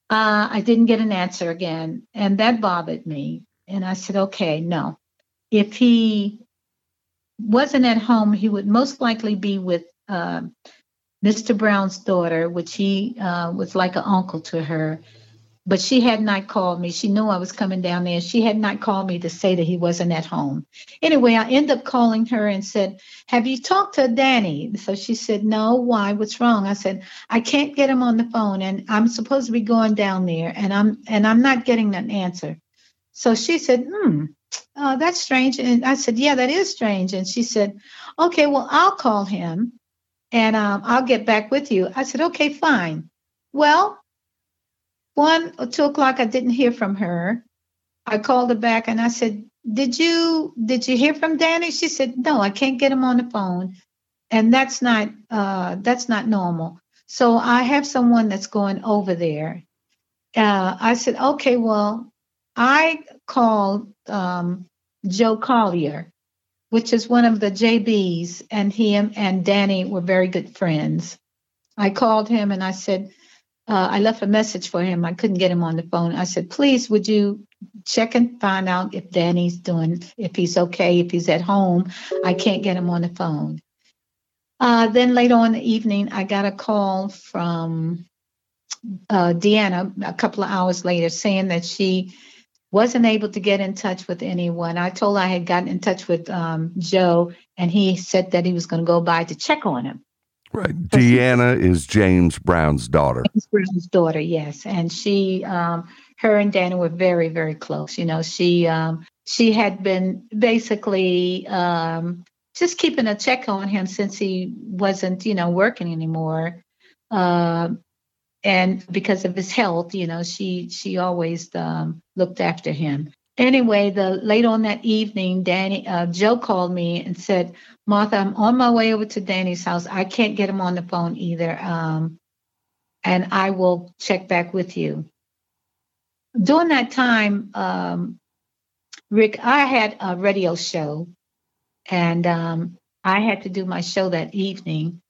Uh, I didn't get an answer again. And that bothered me. And I said, Okay, no if he wasn't at home, he would most likely be with uh, Mr. Brown's daughter, which he uh, was like an uncle to her. But she had not called me. She knew I was coming down there. She had not called me to say that he wasn't at home. Anyway, I end up calling her and said, Have you talked to Danny? So she said, No, why? What's wrong? I said, I can't get him on the phone and I'm supposed to be going down there and I'm and I'm not getting an answer. So she said, Hmm, oh, that's strange. And I said, yeah, that is strange. And she said, okay, well, I'll call him and um, I'll get back with you. I said, okay, fine. Well, one or two o'clock, I didn't hear from her. I called her back and I said, did you did you hear from Danny? She said, no, I can't get him on the phone, and that's not uh, that's not normal. So I have someone that's going over there. Uh, I said, okay, well, I called um, Joe Collier, which is one of the JBs, and him and Danny were very good friends. I called him and I said, uh, I left a message for him. I couldn't get him on the phone. I said, please, would you check and find out if Danny's doing, if he's okay, if he's at home. I can't get him on the phone. Uh, then later on in the evening, I got a call from uh, Deanna a couple of hours later saying that she wasn't able to get in touch with anyone. I told I had gotten in touch with um, Joe, and he said that he was going to go by to check on him. Right. Deanna is James Brown's daughter. James Brown's daughter, yes, and she, um, her and Dana were very, very close. You know, she um, she had been basically um, just keeping a check on him since he wasn't, you know, working anymore. Uh, and because of his health, you know, she she always um, looked after him. Anyway, the late on that evening, Danny uh, Joe called me and said, "Martha, I'm on my way over to Danny's house. I can't get him on the phone either, um, and I will check back with you." During that time, um, Rick, I had a radio show, and um, I had to do my show that evening.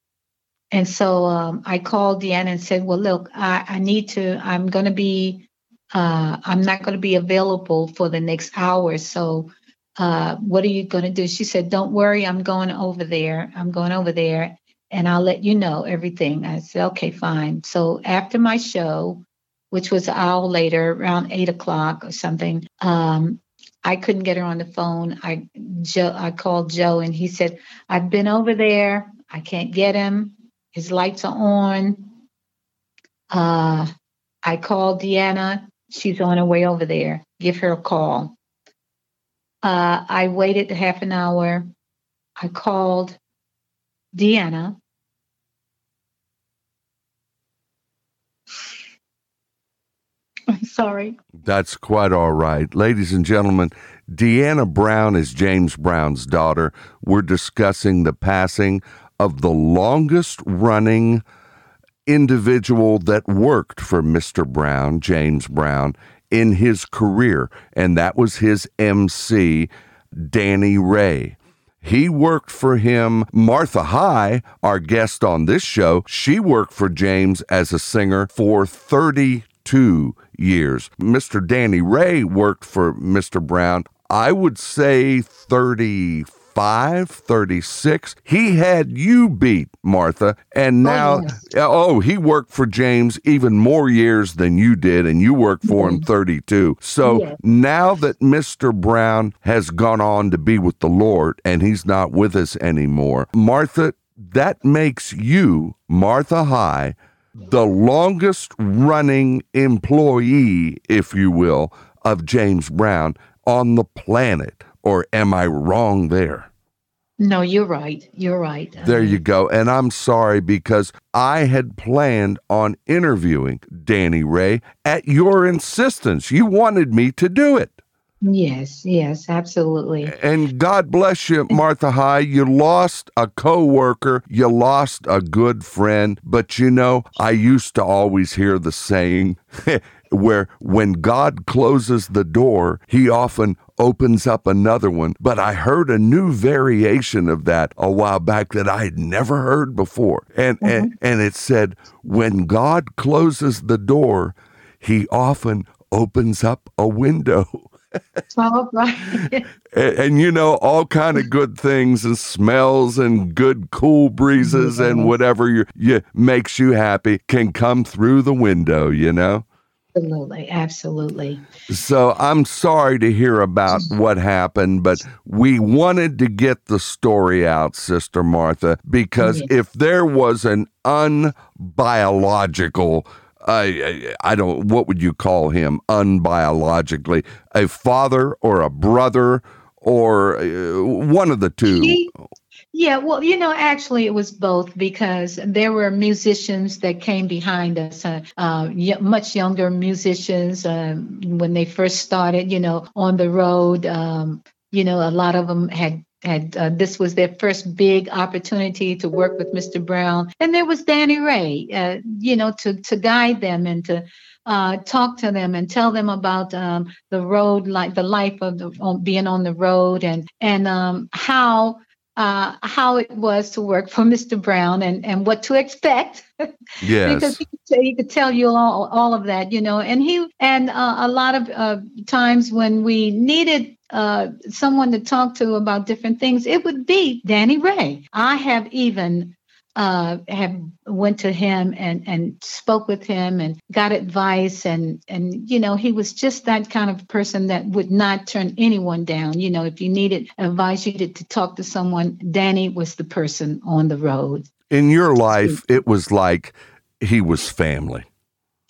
And so um, I called Deanna and said, "Well, look, I, I need to. I'm going to be. Uh, I'm not going to be available for the next hour. So, uh, what are you going to do?" She said, "Don't worry. I'm going over there. I'm going over there, and I'll let you know everything." I said, "Okay, fine." So after my show, which was an hour later, around eight o'clock or something, um, I couldn't get her on the phone. I Joe, I called Joe, and he said, "I've been over there. I can't get him." His lights are on. Uh, I called Deanna. She's on her way over there. Give her a call. Uh, I waited half an hour. I called Deanna. I'm sorry. That's quite all right. Ladies and gentlemen, Deanna Brown is James Brown's daughter. We're discussing the passing of the longest running individual that worked for Mr. Brown, James Brown, in his career, and that was his MC, Danny Ray. He worked for him. Martha High, our guest on this show, she worked for James as a singer for 32 years. Mr. Danny Ray worked for Mr. Brown, I would say 35, 36. He had you beat, Martha. And oh, now, yes. Uh, oh, he worked for James even more years than you did, and you worked for him mm-hmm. 32. So Yes. now that Mr. Brown has gone on to be with the Lord and he's not with us anymore, Martha, that makes you, Martha High, the longest running employee, if you will, of James Brown on the planet. Or am I wrong there? No, you're right. You're right. There you go. And I'm sorry because I had planned on interviewing Danny Ray at your insistence. You wanted me to do it. Yes, yes, absolutely. And God bless you, Martha High. You lost a coworker, you lost a good friend, but you know, I used to always hear the saying where when God closes the door, he often opens up another one. But I heard a new variation of that a while back that I had never heard before. And and, mm-hmm. and it said, when God closes the door, he often opens up a window. All right. and, and, you know all kind of good things and smells and good cool breezes and whatever you, you makes you happy can come through the window you know absolutely, absolutely. so i'm sorry to hear about what happened but we wanted to get the story out sister martha because if there was an unbiological I, I don't what would you call him unbiologically a father or a brother or uh, one of the two He- yeah, well, you know, actually, it was both because there were musicians that came behind us, uh, uh, much younger musicians um, when they first started, you know, on the road. Um, you know, a lot of them had had uh, this was their first big opportunity to work with Mr. Brown, and there was Danny Ray, uh, you know, to to guide them and to uh, talk to them and tell them about um, the road, like the life of the, on, being on the road, and and um, how uh, how it was to work for Mr. Brown and, and what to expect. yes because he could, tell- he could tell you all, all of that, you know. And he and uh, a lot of uh, times when we needed uh, someone to talk to about different things, it would be Danny Ray. I have even uh, have went to him and and spoke with him and got advice and and you know he was just that kind of person that would not turn anyone down. You know, if you needed advice, you needed to talk to someone. Danny was the person on the road. in your life it was like he was family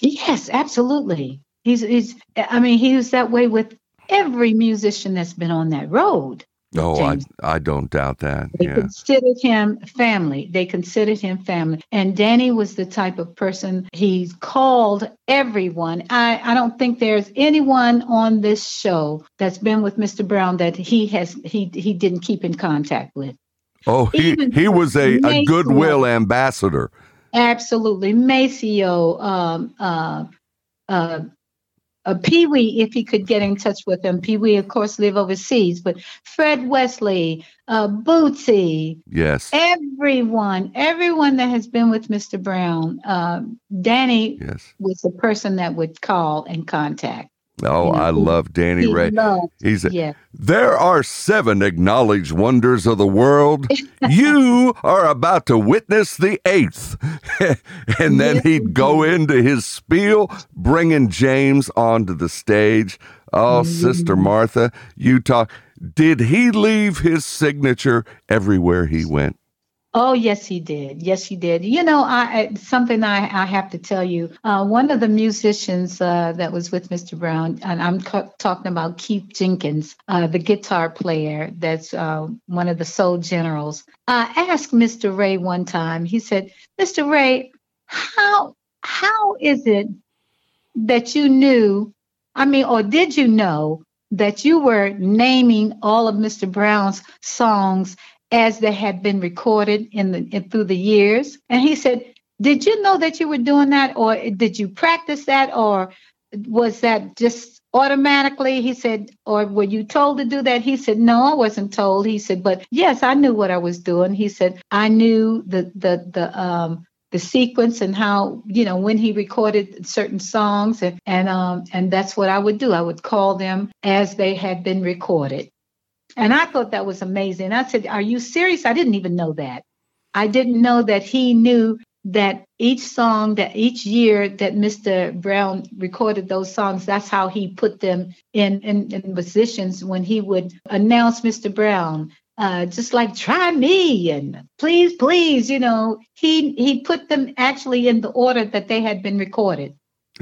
Yes, absolutely. He's he's I mean, he was that way with every musician that's been on that road. Oh I, James. I don't doubt that They yeah considered him family. They considered him family. And Danny was the type of person he called everyone. I, I don't think there's anyone on this show that's been with Mr. Brown that he has he he didn't keep in contact with. oh he, even he was a, a goodwill ambassador Absolutely. Maceo, um, uh, uh, uh, Pee Wee, if he could get in touch with him. Pee Wee, of course, live overseas, but Fred Wesley, uh, Bootsy, yes everyone, everyone that has been with Mr. Brown, um, Danny yes was the person that would call and contact. Oh i mm-hmm. love danny He ray loved, he's a, yeah. There are seven acknowledged wonders of the world. you are about to witness the eighth. and then he'd go into his spiel, bringing James onto the stage. Oh, Sister mm-hmm. Martha, you talk. Did he leave his signature everywhere he went? Oh yes, he did. Yes, he did. You know, I something I, I have to tell you. Uh, one of the musicians uh, that was with Mr. Brown, and I'm talking about Keith Jenkins, uh, the guitar player. That's uh, one of the Soul Generals. Asked Mr. Ray one time. He said, "Mr. Ray, how how is it that you knew? I mean, or did you know that you were naming all of Mr. Brown's songs?" As they had been recorded in the in, through the years. And he said, "Did you know that you were doing that, or did you practice that, or was that just automatically? He said or were you told to do that? He said no i wasn't told. He said but yes i knew what i was doing. He said i knew the the the um the sequence and how you know when he recorded certain songs and and um and that's what i would do. I would call them as they had been recorded and i thought that was amazing i said are you serious i didn't even know that i didn't know that he knew that each song that each year that Mr. Brown recorded those songs, that's how he put them in, in, in positions when he would announce Mr. Brown. Uh, just like try me and please, please, you know, he he put them actually in the order that they had been recorded.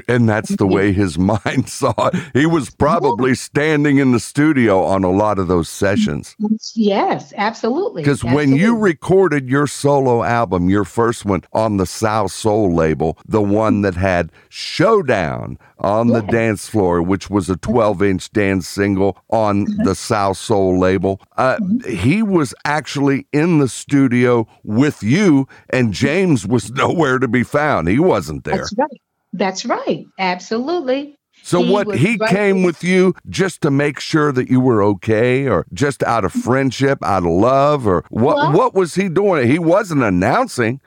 And that's the way his mind saw it. He was probably standing in the studio on a lot of those sessions. Yes, absolutely. Because when you recorded your solo album, your first one on the Salsoul label, the one that had Showdown on the dance floor, which was a 12 inch dance single on Mm-hmm. the Salsoul label, uh, he was actually in the studio with you, and James was nowhere to be found. He wasn't there. That's right. That's right. Absolutely. So He what he right came there. with you just to make sure that you were okay or just out of friendship, out of love or what Well- what was he doing? He wasn't announcing.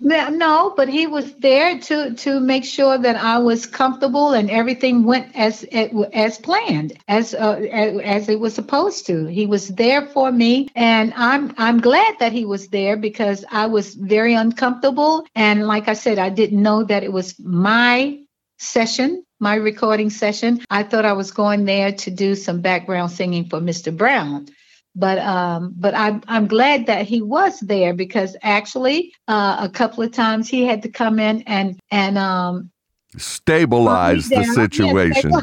No, but he was there to to make sure that I was comfortable and everything went as as planned, as uh, as it was supposed to. He was there for me, and I'm I'm glad that he was there because I was very uncomfortable, and like I said, I didn't know that it was my session, my recording session. I thought I was going there to do some background singing for Mr. Brown but um but i'm i'm glad that he was there because actually uh a couple of times he had to come in and and um Stabilize the situation.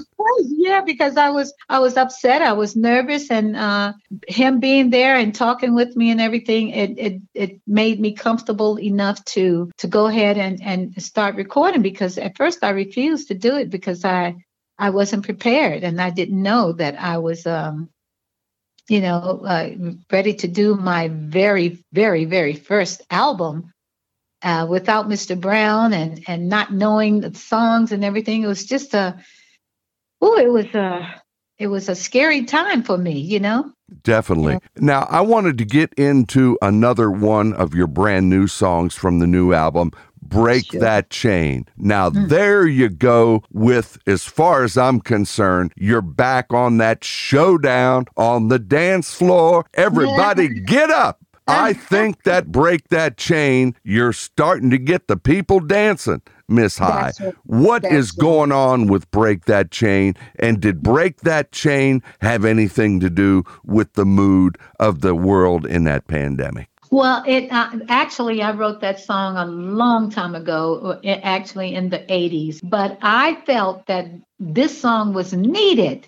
Yeah because i was i was upset. I was nervous and uh him being there and talking with me and everything it it, it made me comfortable enough to to go ahead and and start recording because at first i refused to do it because i i wasn't prepared and i didn't know that i was um you know, uh, ready to do my very, very, very first album uh, without Mr. Brown and and not knowing the songs and everything. It was just a, oh, it was a, it was a scary time for me, you know. Definitely. Now, I wanted to get into another one of your brand new songs from the new album, Break Sure. That Chain. Now, there you go with, as far as I'm concerned, you're back on that showdown on the dance floor. Everybody get up. I think that Break That Chain, you're starting to get the people dancing, Miss High. What That's is going on with Break That Chain? And did Break That Chain have anything to do with the mood of the world in that pandemic? Well, it uh, actually I wrote that song a long time ago, uh, actually in the 80s, but I felt that this song was needed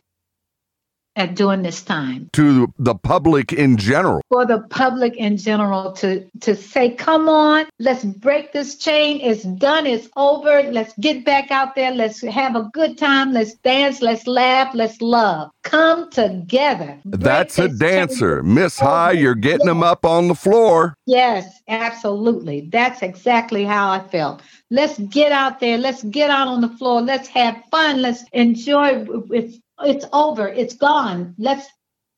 at during this time. To the public in general. for the public in general to to say come on let's break this chain. It's done. It's over. Let's get back out there. Let's have a good time. Let's dance. Let's laugh. Let's love. Come together. Break That's a chain. dancer. Miss High, oh, you're getting them up on the floor. yes absolutely. That's exactly how i felt. Let's get out there. Let's get out on the floor. Let's have fun. Let's enjoy it's it's over it's gone let's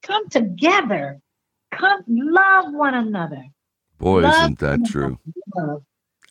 come together come love one another Boy, Love isn't that true? another.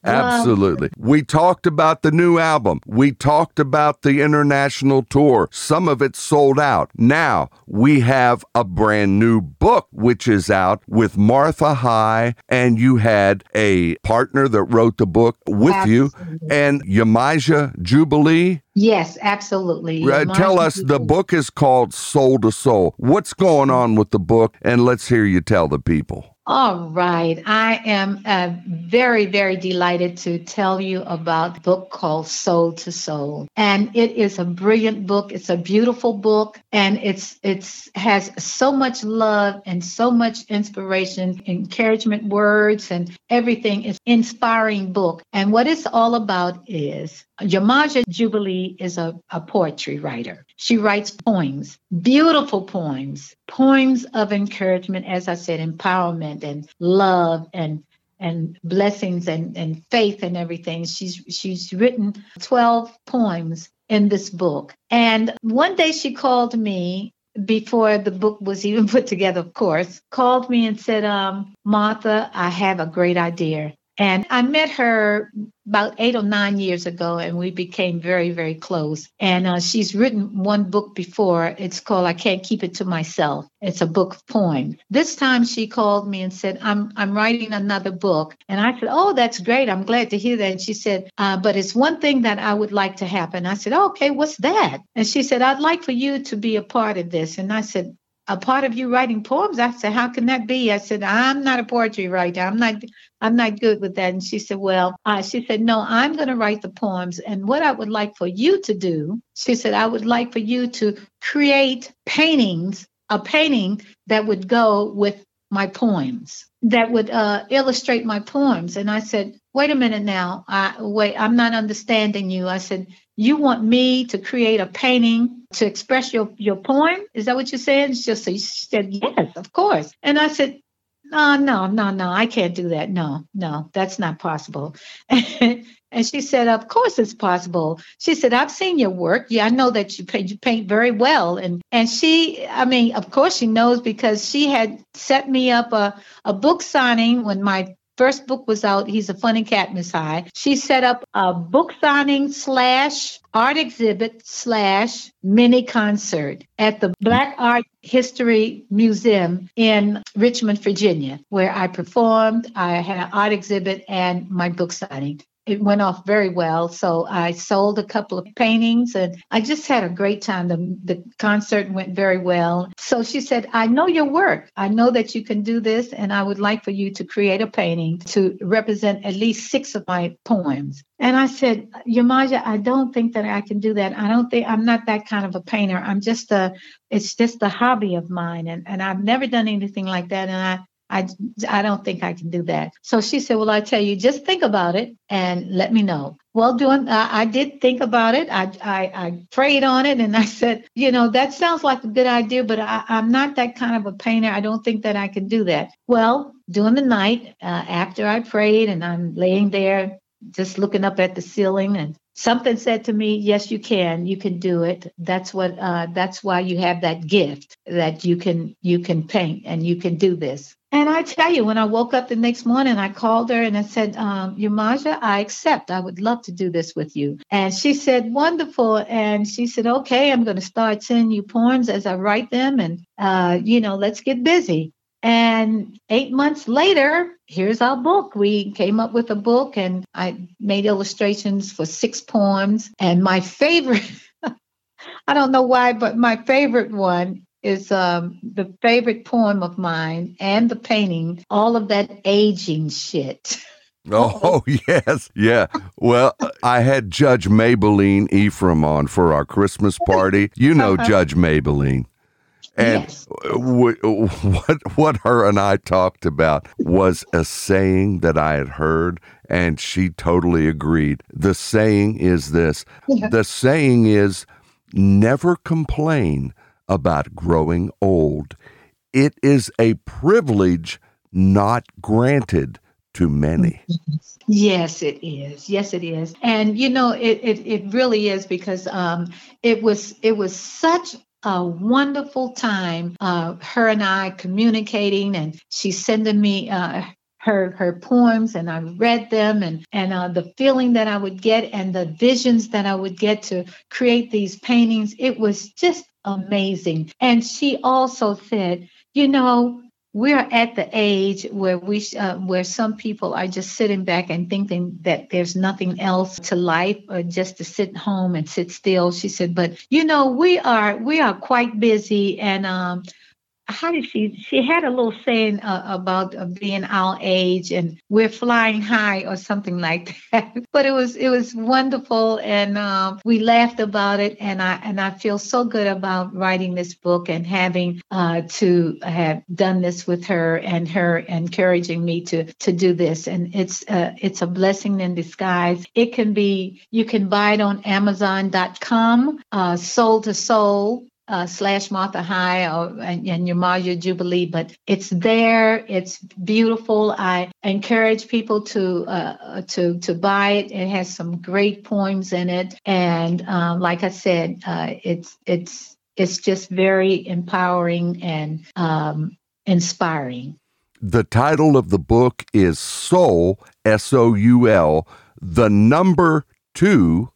Absolutely. We talked about the new album. We talked about the international tour. Some of it sold out. Now we have a brand new book, which is out with Martha High, and you had a partner that wrote the book with you, and Yemaja Jubilee. Yes, absolutely. Uh, tell us the book is called Soul to Soul. What's going on with the book? And let's hear you tell the people. All right. I am uh, very, very delighted to tell you about the book called Soul to Soul. And it is a brilliant book. It's a beautiful book and it's it's has so much love and so much inspiration, encouragement words and everything. It's inspiring book. And what it's all about is Yemaja Jubilee is a, a poetry writer. She writes poems, beautiful poems, poems of encouragement, as I said, empowerment and love and and blessings and, and faith and everything. She's she's written 12 poems in this book. And one day she called me before the book was even put together, of course, called me and said, um, Martha, I have a great idea. And I met her about eight or nine years ago, and we became very, very close. And uh, she's written one book before. It's called "I Can't Keep It to Myself." It's a book of poems. This time, she called me and said, "I'm I'm writing another book." And I said, "Oh, that's great. I'm glad to hear that." And she said, uh, "But it's one thing that I would like to happen." I said, "Okay, what's that?" And she said, "I'd like for you to be a part of this." And I said, a part of you writing poems. I said how can that be? I said i'm not a poetry writer. I'm not i'm not good with that. And she said well uh, she said no i'm going to write the poems. And what i would like for you to do she said i would like for you to create paintings a painting that would go with my poems that would uh, illustrate my poems. And i said wait a minute now. I, wait i'm not understanding you. I said you want me to create a painting to express your, your poem? Is that what you're saying? She just she said, Yes, of course. And I said, No, no, no, no, I can't do that. No, no, that's not possible. and she said, Of course it's possible. She said, I've seen your work. Yeah, I know that you paint you paint very well. And and she, I mean, of course she knows because she had set me up a, a book signing when my first book was out. He's a funny cat, Miss High. She set up a book signing slash art exhibit slash mini concert at the Black Art History Museum in Richmond, Virginia, where I performed. I had an art exhibit and my book signing it went off very well. So I sold a couple of paintings and I just had a great time. The, the concert went very well. So she said, I know your work. I know that you can do this, and I would like for you to create a painting to represent at least six of my poems. And I said, Yemaja, I don't think that I can do that. I don't think I'm not that kind of a painter. I'm just a, it's just a hobby of mine. And, and I've never done anything like that. And I, I, I don't think I can do that. So she said, Well, I tell you, just think about it and let me know. Well, doing, uh, I did think about it. I, I, I prayed on it and I said, You know, that sounds like a good idea, but I, I'm not that kind of a painter. I don't think that I can do that. Well, during the night, uh, after I prayed and I'm laying there just looking up at the ceiling and something said to me yes you can you can do it that's what uh, that's why you have that gift that you can you can paint and you can do this and I tell you, when I woke up the next morning, I called her and I said, um, Yemaja, I accept. I would love to do this with you. And she said, wonderful. And she said, okay, I'm going to start sending you poems as I write them. And, uh, you know, let's get busy. And eight months later, here's our book. We came up with a book and I made illustrations for six poems. And my favorite, I don't know why, but my favorite one is um, the favorite poem of mine and the painting, all of that aging shit. Oh, yes. Yeah. Well, I had Judge Mablean Ephriam on for our Christmas party. You know Judge Mablean. And Yes. w- what what her and I talked about was a saying that I had heard, and she totally agreed. The saying is this: the saying is, never complain about growing old. It is a privilege not granted to many. Yes, it is. Yes, it is. And you know, it it, it really is because um, it was it was such a wonderful time. Uh, her and I communicating, and she's sending me. Uh, her her poems and I read them and and uh, the feeling that I would get and the visions that I would get to create these paintings it was just amazing and she also said you know we're at the age where we uh, where some people are just sitting back and thinking that there's nothing else to life or just to sit home and sit still. She said but you know we are we are quite busy and um how did she she had a little saying uh, about uh, being our age and we're flying high or something like that. But it was it was wonderful and um, we laughed about it and i and i feel so good about writing this book and having uh, to have done this with her and her encouraging me to to do this. And it's uh, it's a blessing in disguise. It can be you can buy it on amazon.com uh, soul to soul uh, slash Martha High or and, and Yemaja Jubilee, but it's there. It's beautiful. I encourage people to uh, to to buy it. It has some great poems in it, and um, like I said, uh, it's it's it's just very empowering and um, inspiring. The title of the book is Soul, S O U L, the number two,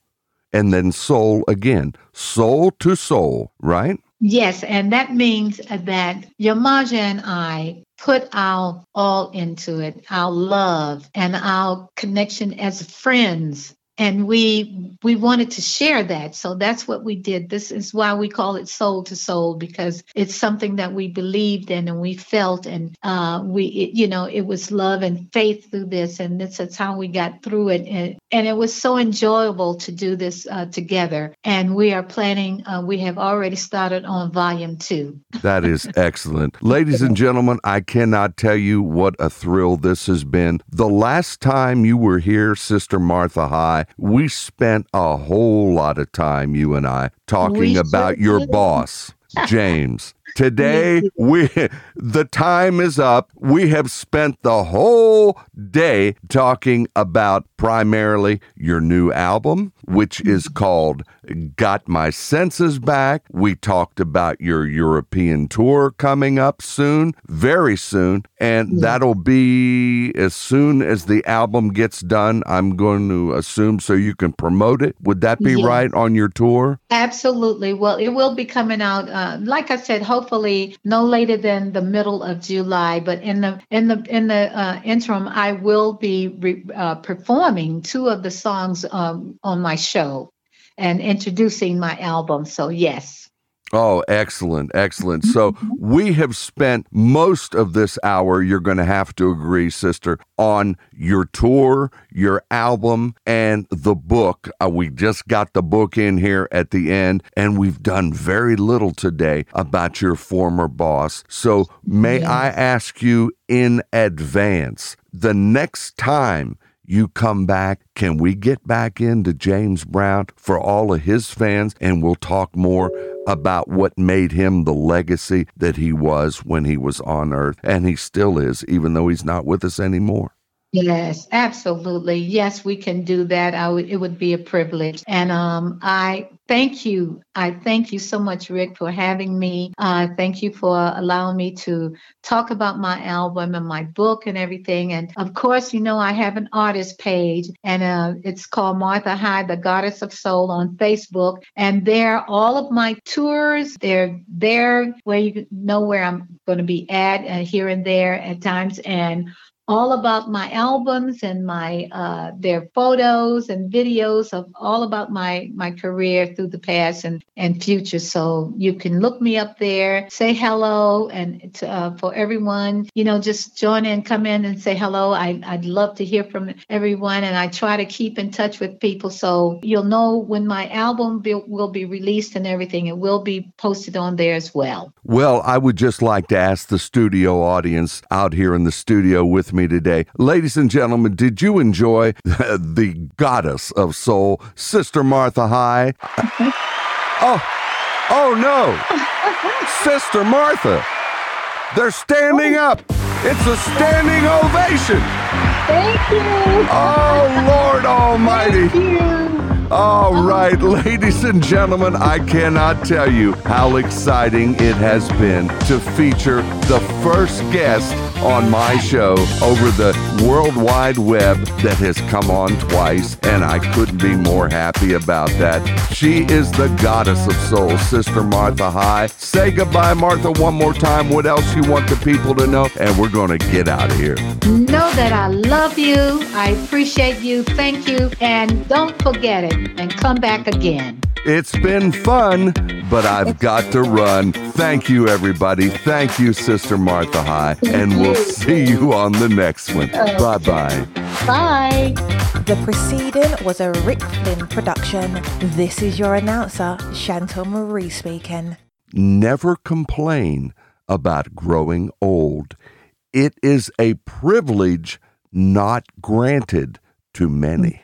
and then soul again. Soul to soul, right? Yes, and that means that Yemaja and I put our all into it, our love and our connection as friends. And we we wanted to share that. So that's what we did. This is why we call it soul to soul, because it's something that we believed in and we felt and uh, we it, you know, it was love and faith through this. And this is how we got through it. And, and it was so enjoyable to do this uh, together. And we are planning, uh, we have already started on volume two. That is excellent. Ladies and gentlemen, I cannot tell you what a thrill this has been. The last time you were here, Sister Martha High, we spent a whole lot of time, you and I, talking We about your boss, James. Today, we the time is up. We have spent the whole day talking about primarily your new album, which is called Got My Senses Back. We talked about your European tour coming up soon, very soon, and that'll be as soon as the album gets done. I'm going to assume so you can promote it. Would that be Yes. right on your tour? Absolutely. Well, it will be coming out, uh, like I said, hopefully no later than the middle of July. But in the in the in the uh, interim, I will be re- uh, performing two of the songs um, on my show and introducing my album. So yes. Oh, excellent, excellent. So we have spent most of this hour, you're going to have to agree, sister, on your tour, your album, and the book. Uh, we just got the book in here at the end, and we've done very little today about your former boss. So may I ask you in advance, the next time you come back, can we get back into James Brown for all of his fans? And we'll talk more about what made him the legacy that he was when he was on earth. And he still is, even though he's not with us anymore? Yes, absolutely. Yes, we can do that. It would be a privilege. And um, I thank you. I thank you so much, Rick, for having me. Uh, thank you for allowing me to talk about my album and my book and everything. And of course, you know, I have an artist page and uh, it's called Martha High, the Goddess of Soul on Facebook. And there, all of my tours, they're there where you know where I'm going to be at uh, here and there at times. And all about my albums and my uh, their photos and videos of all about my my career through the past and and future. So you can look me up there, say hello, and to, uh, for everyone, you know, just join in, come in and say hello. I I'd love to hear from everyone, and I try to keep in touch with people so you'll know when my album be, will be released and everything. It will be posted on there as well. Well, I would just like to ask the studio audience out here in the studio with me today. Ladies and gentlemen, did you enjoy the goddess of soul, Sister Martha High? oh, oh no. Sister Martha. They're standing oh. up. It's a standing ovation. Thank you. Oh, Lord Almighty. Thank you. All right, ladies and gentlemen, I cannot tell you how exciting it has been to feature the first guest on my show over the World Wide Web that has come on twice, and I couldn't be more happy about that. She is the goddess of soul, Sister Martha High. Say goodbye, Martha, one more time. What else you want the people to know? And we're going to get out of here. Know that I love you. I appreciate you. Thank you. And don't forget it and come back again. It's been fun, but I've got to run. Thank you, everybody. Thank you, Sister Martha High. And we'll see you on the next one. Bye bye. Bye. The preceding was a Rick Flynn production. This is your announcer, Chantal Marie speaking. Never complain about growing old. It is a privilege not granted to many.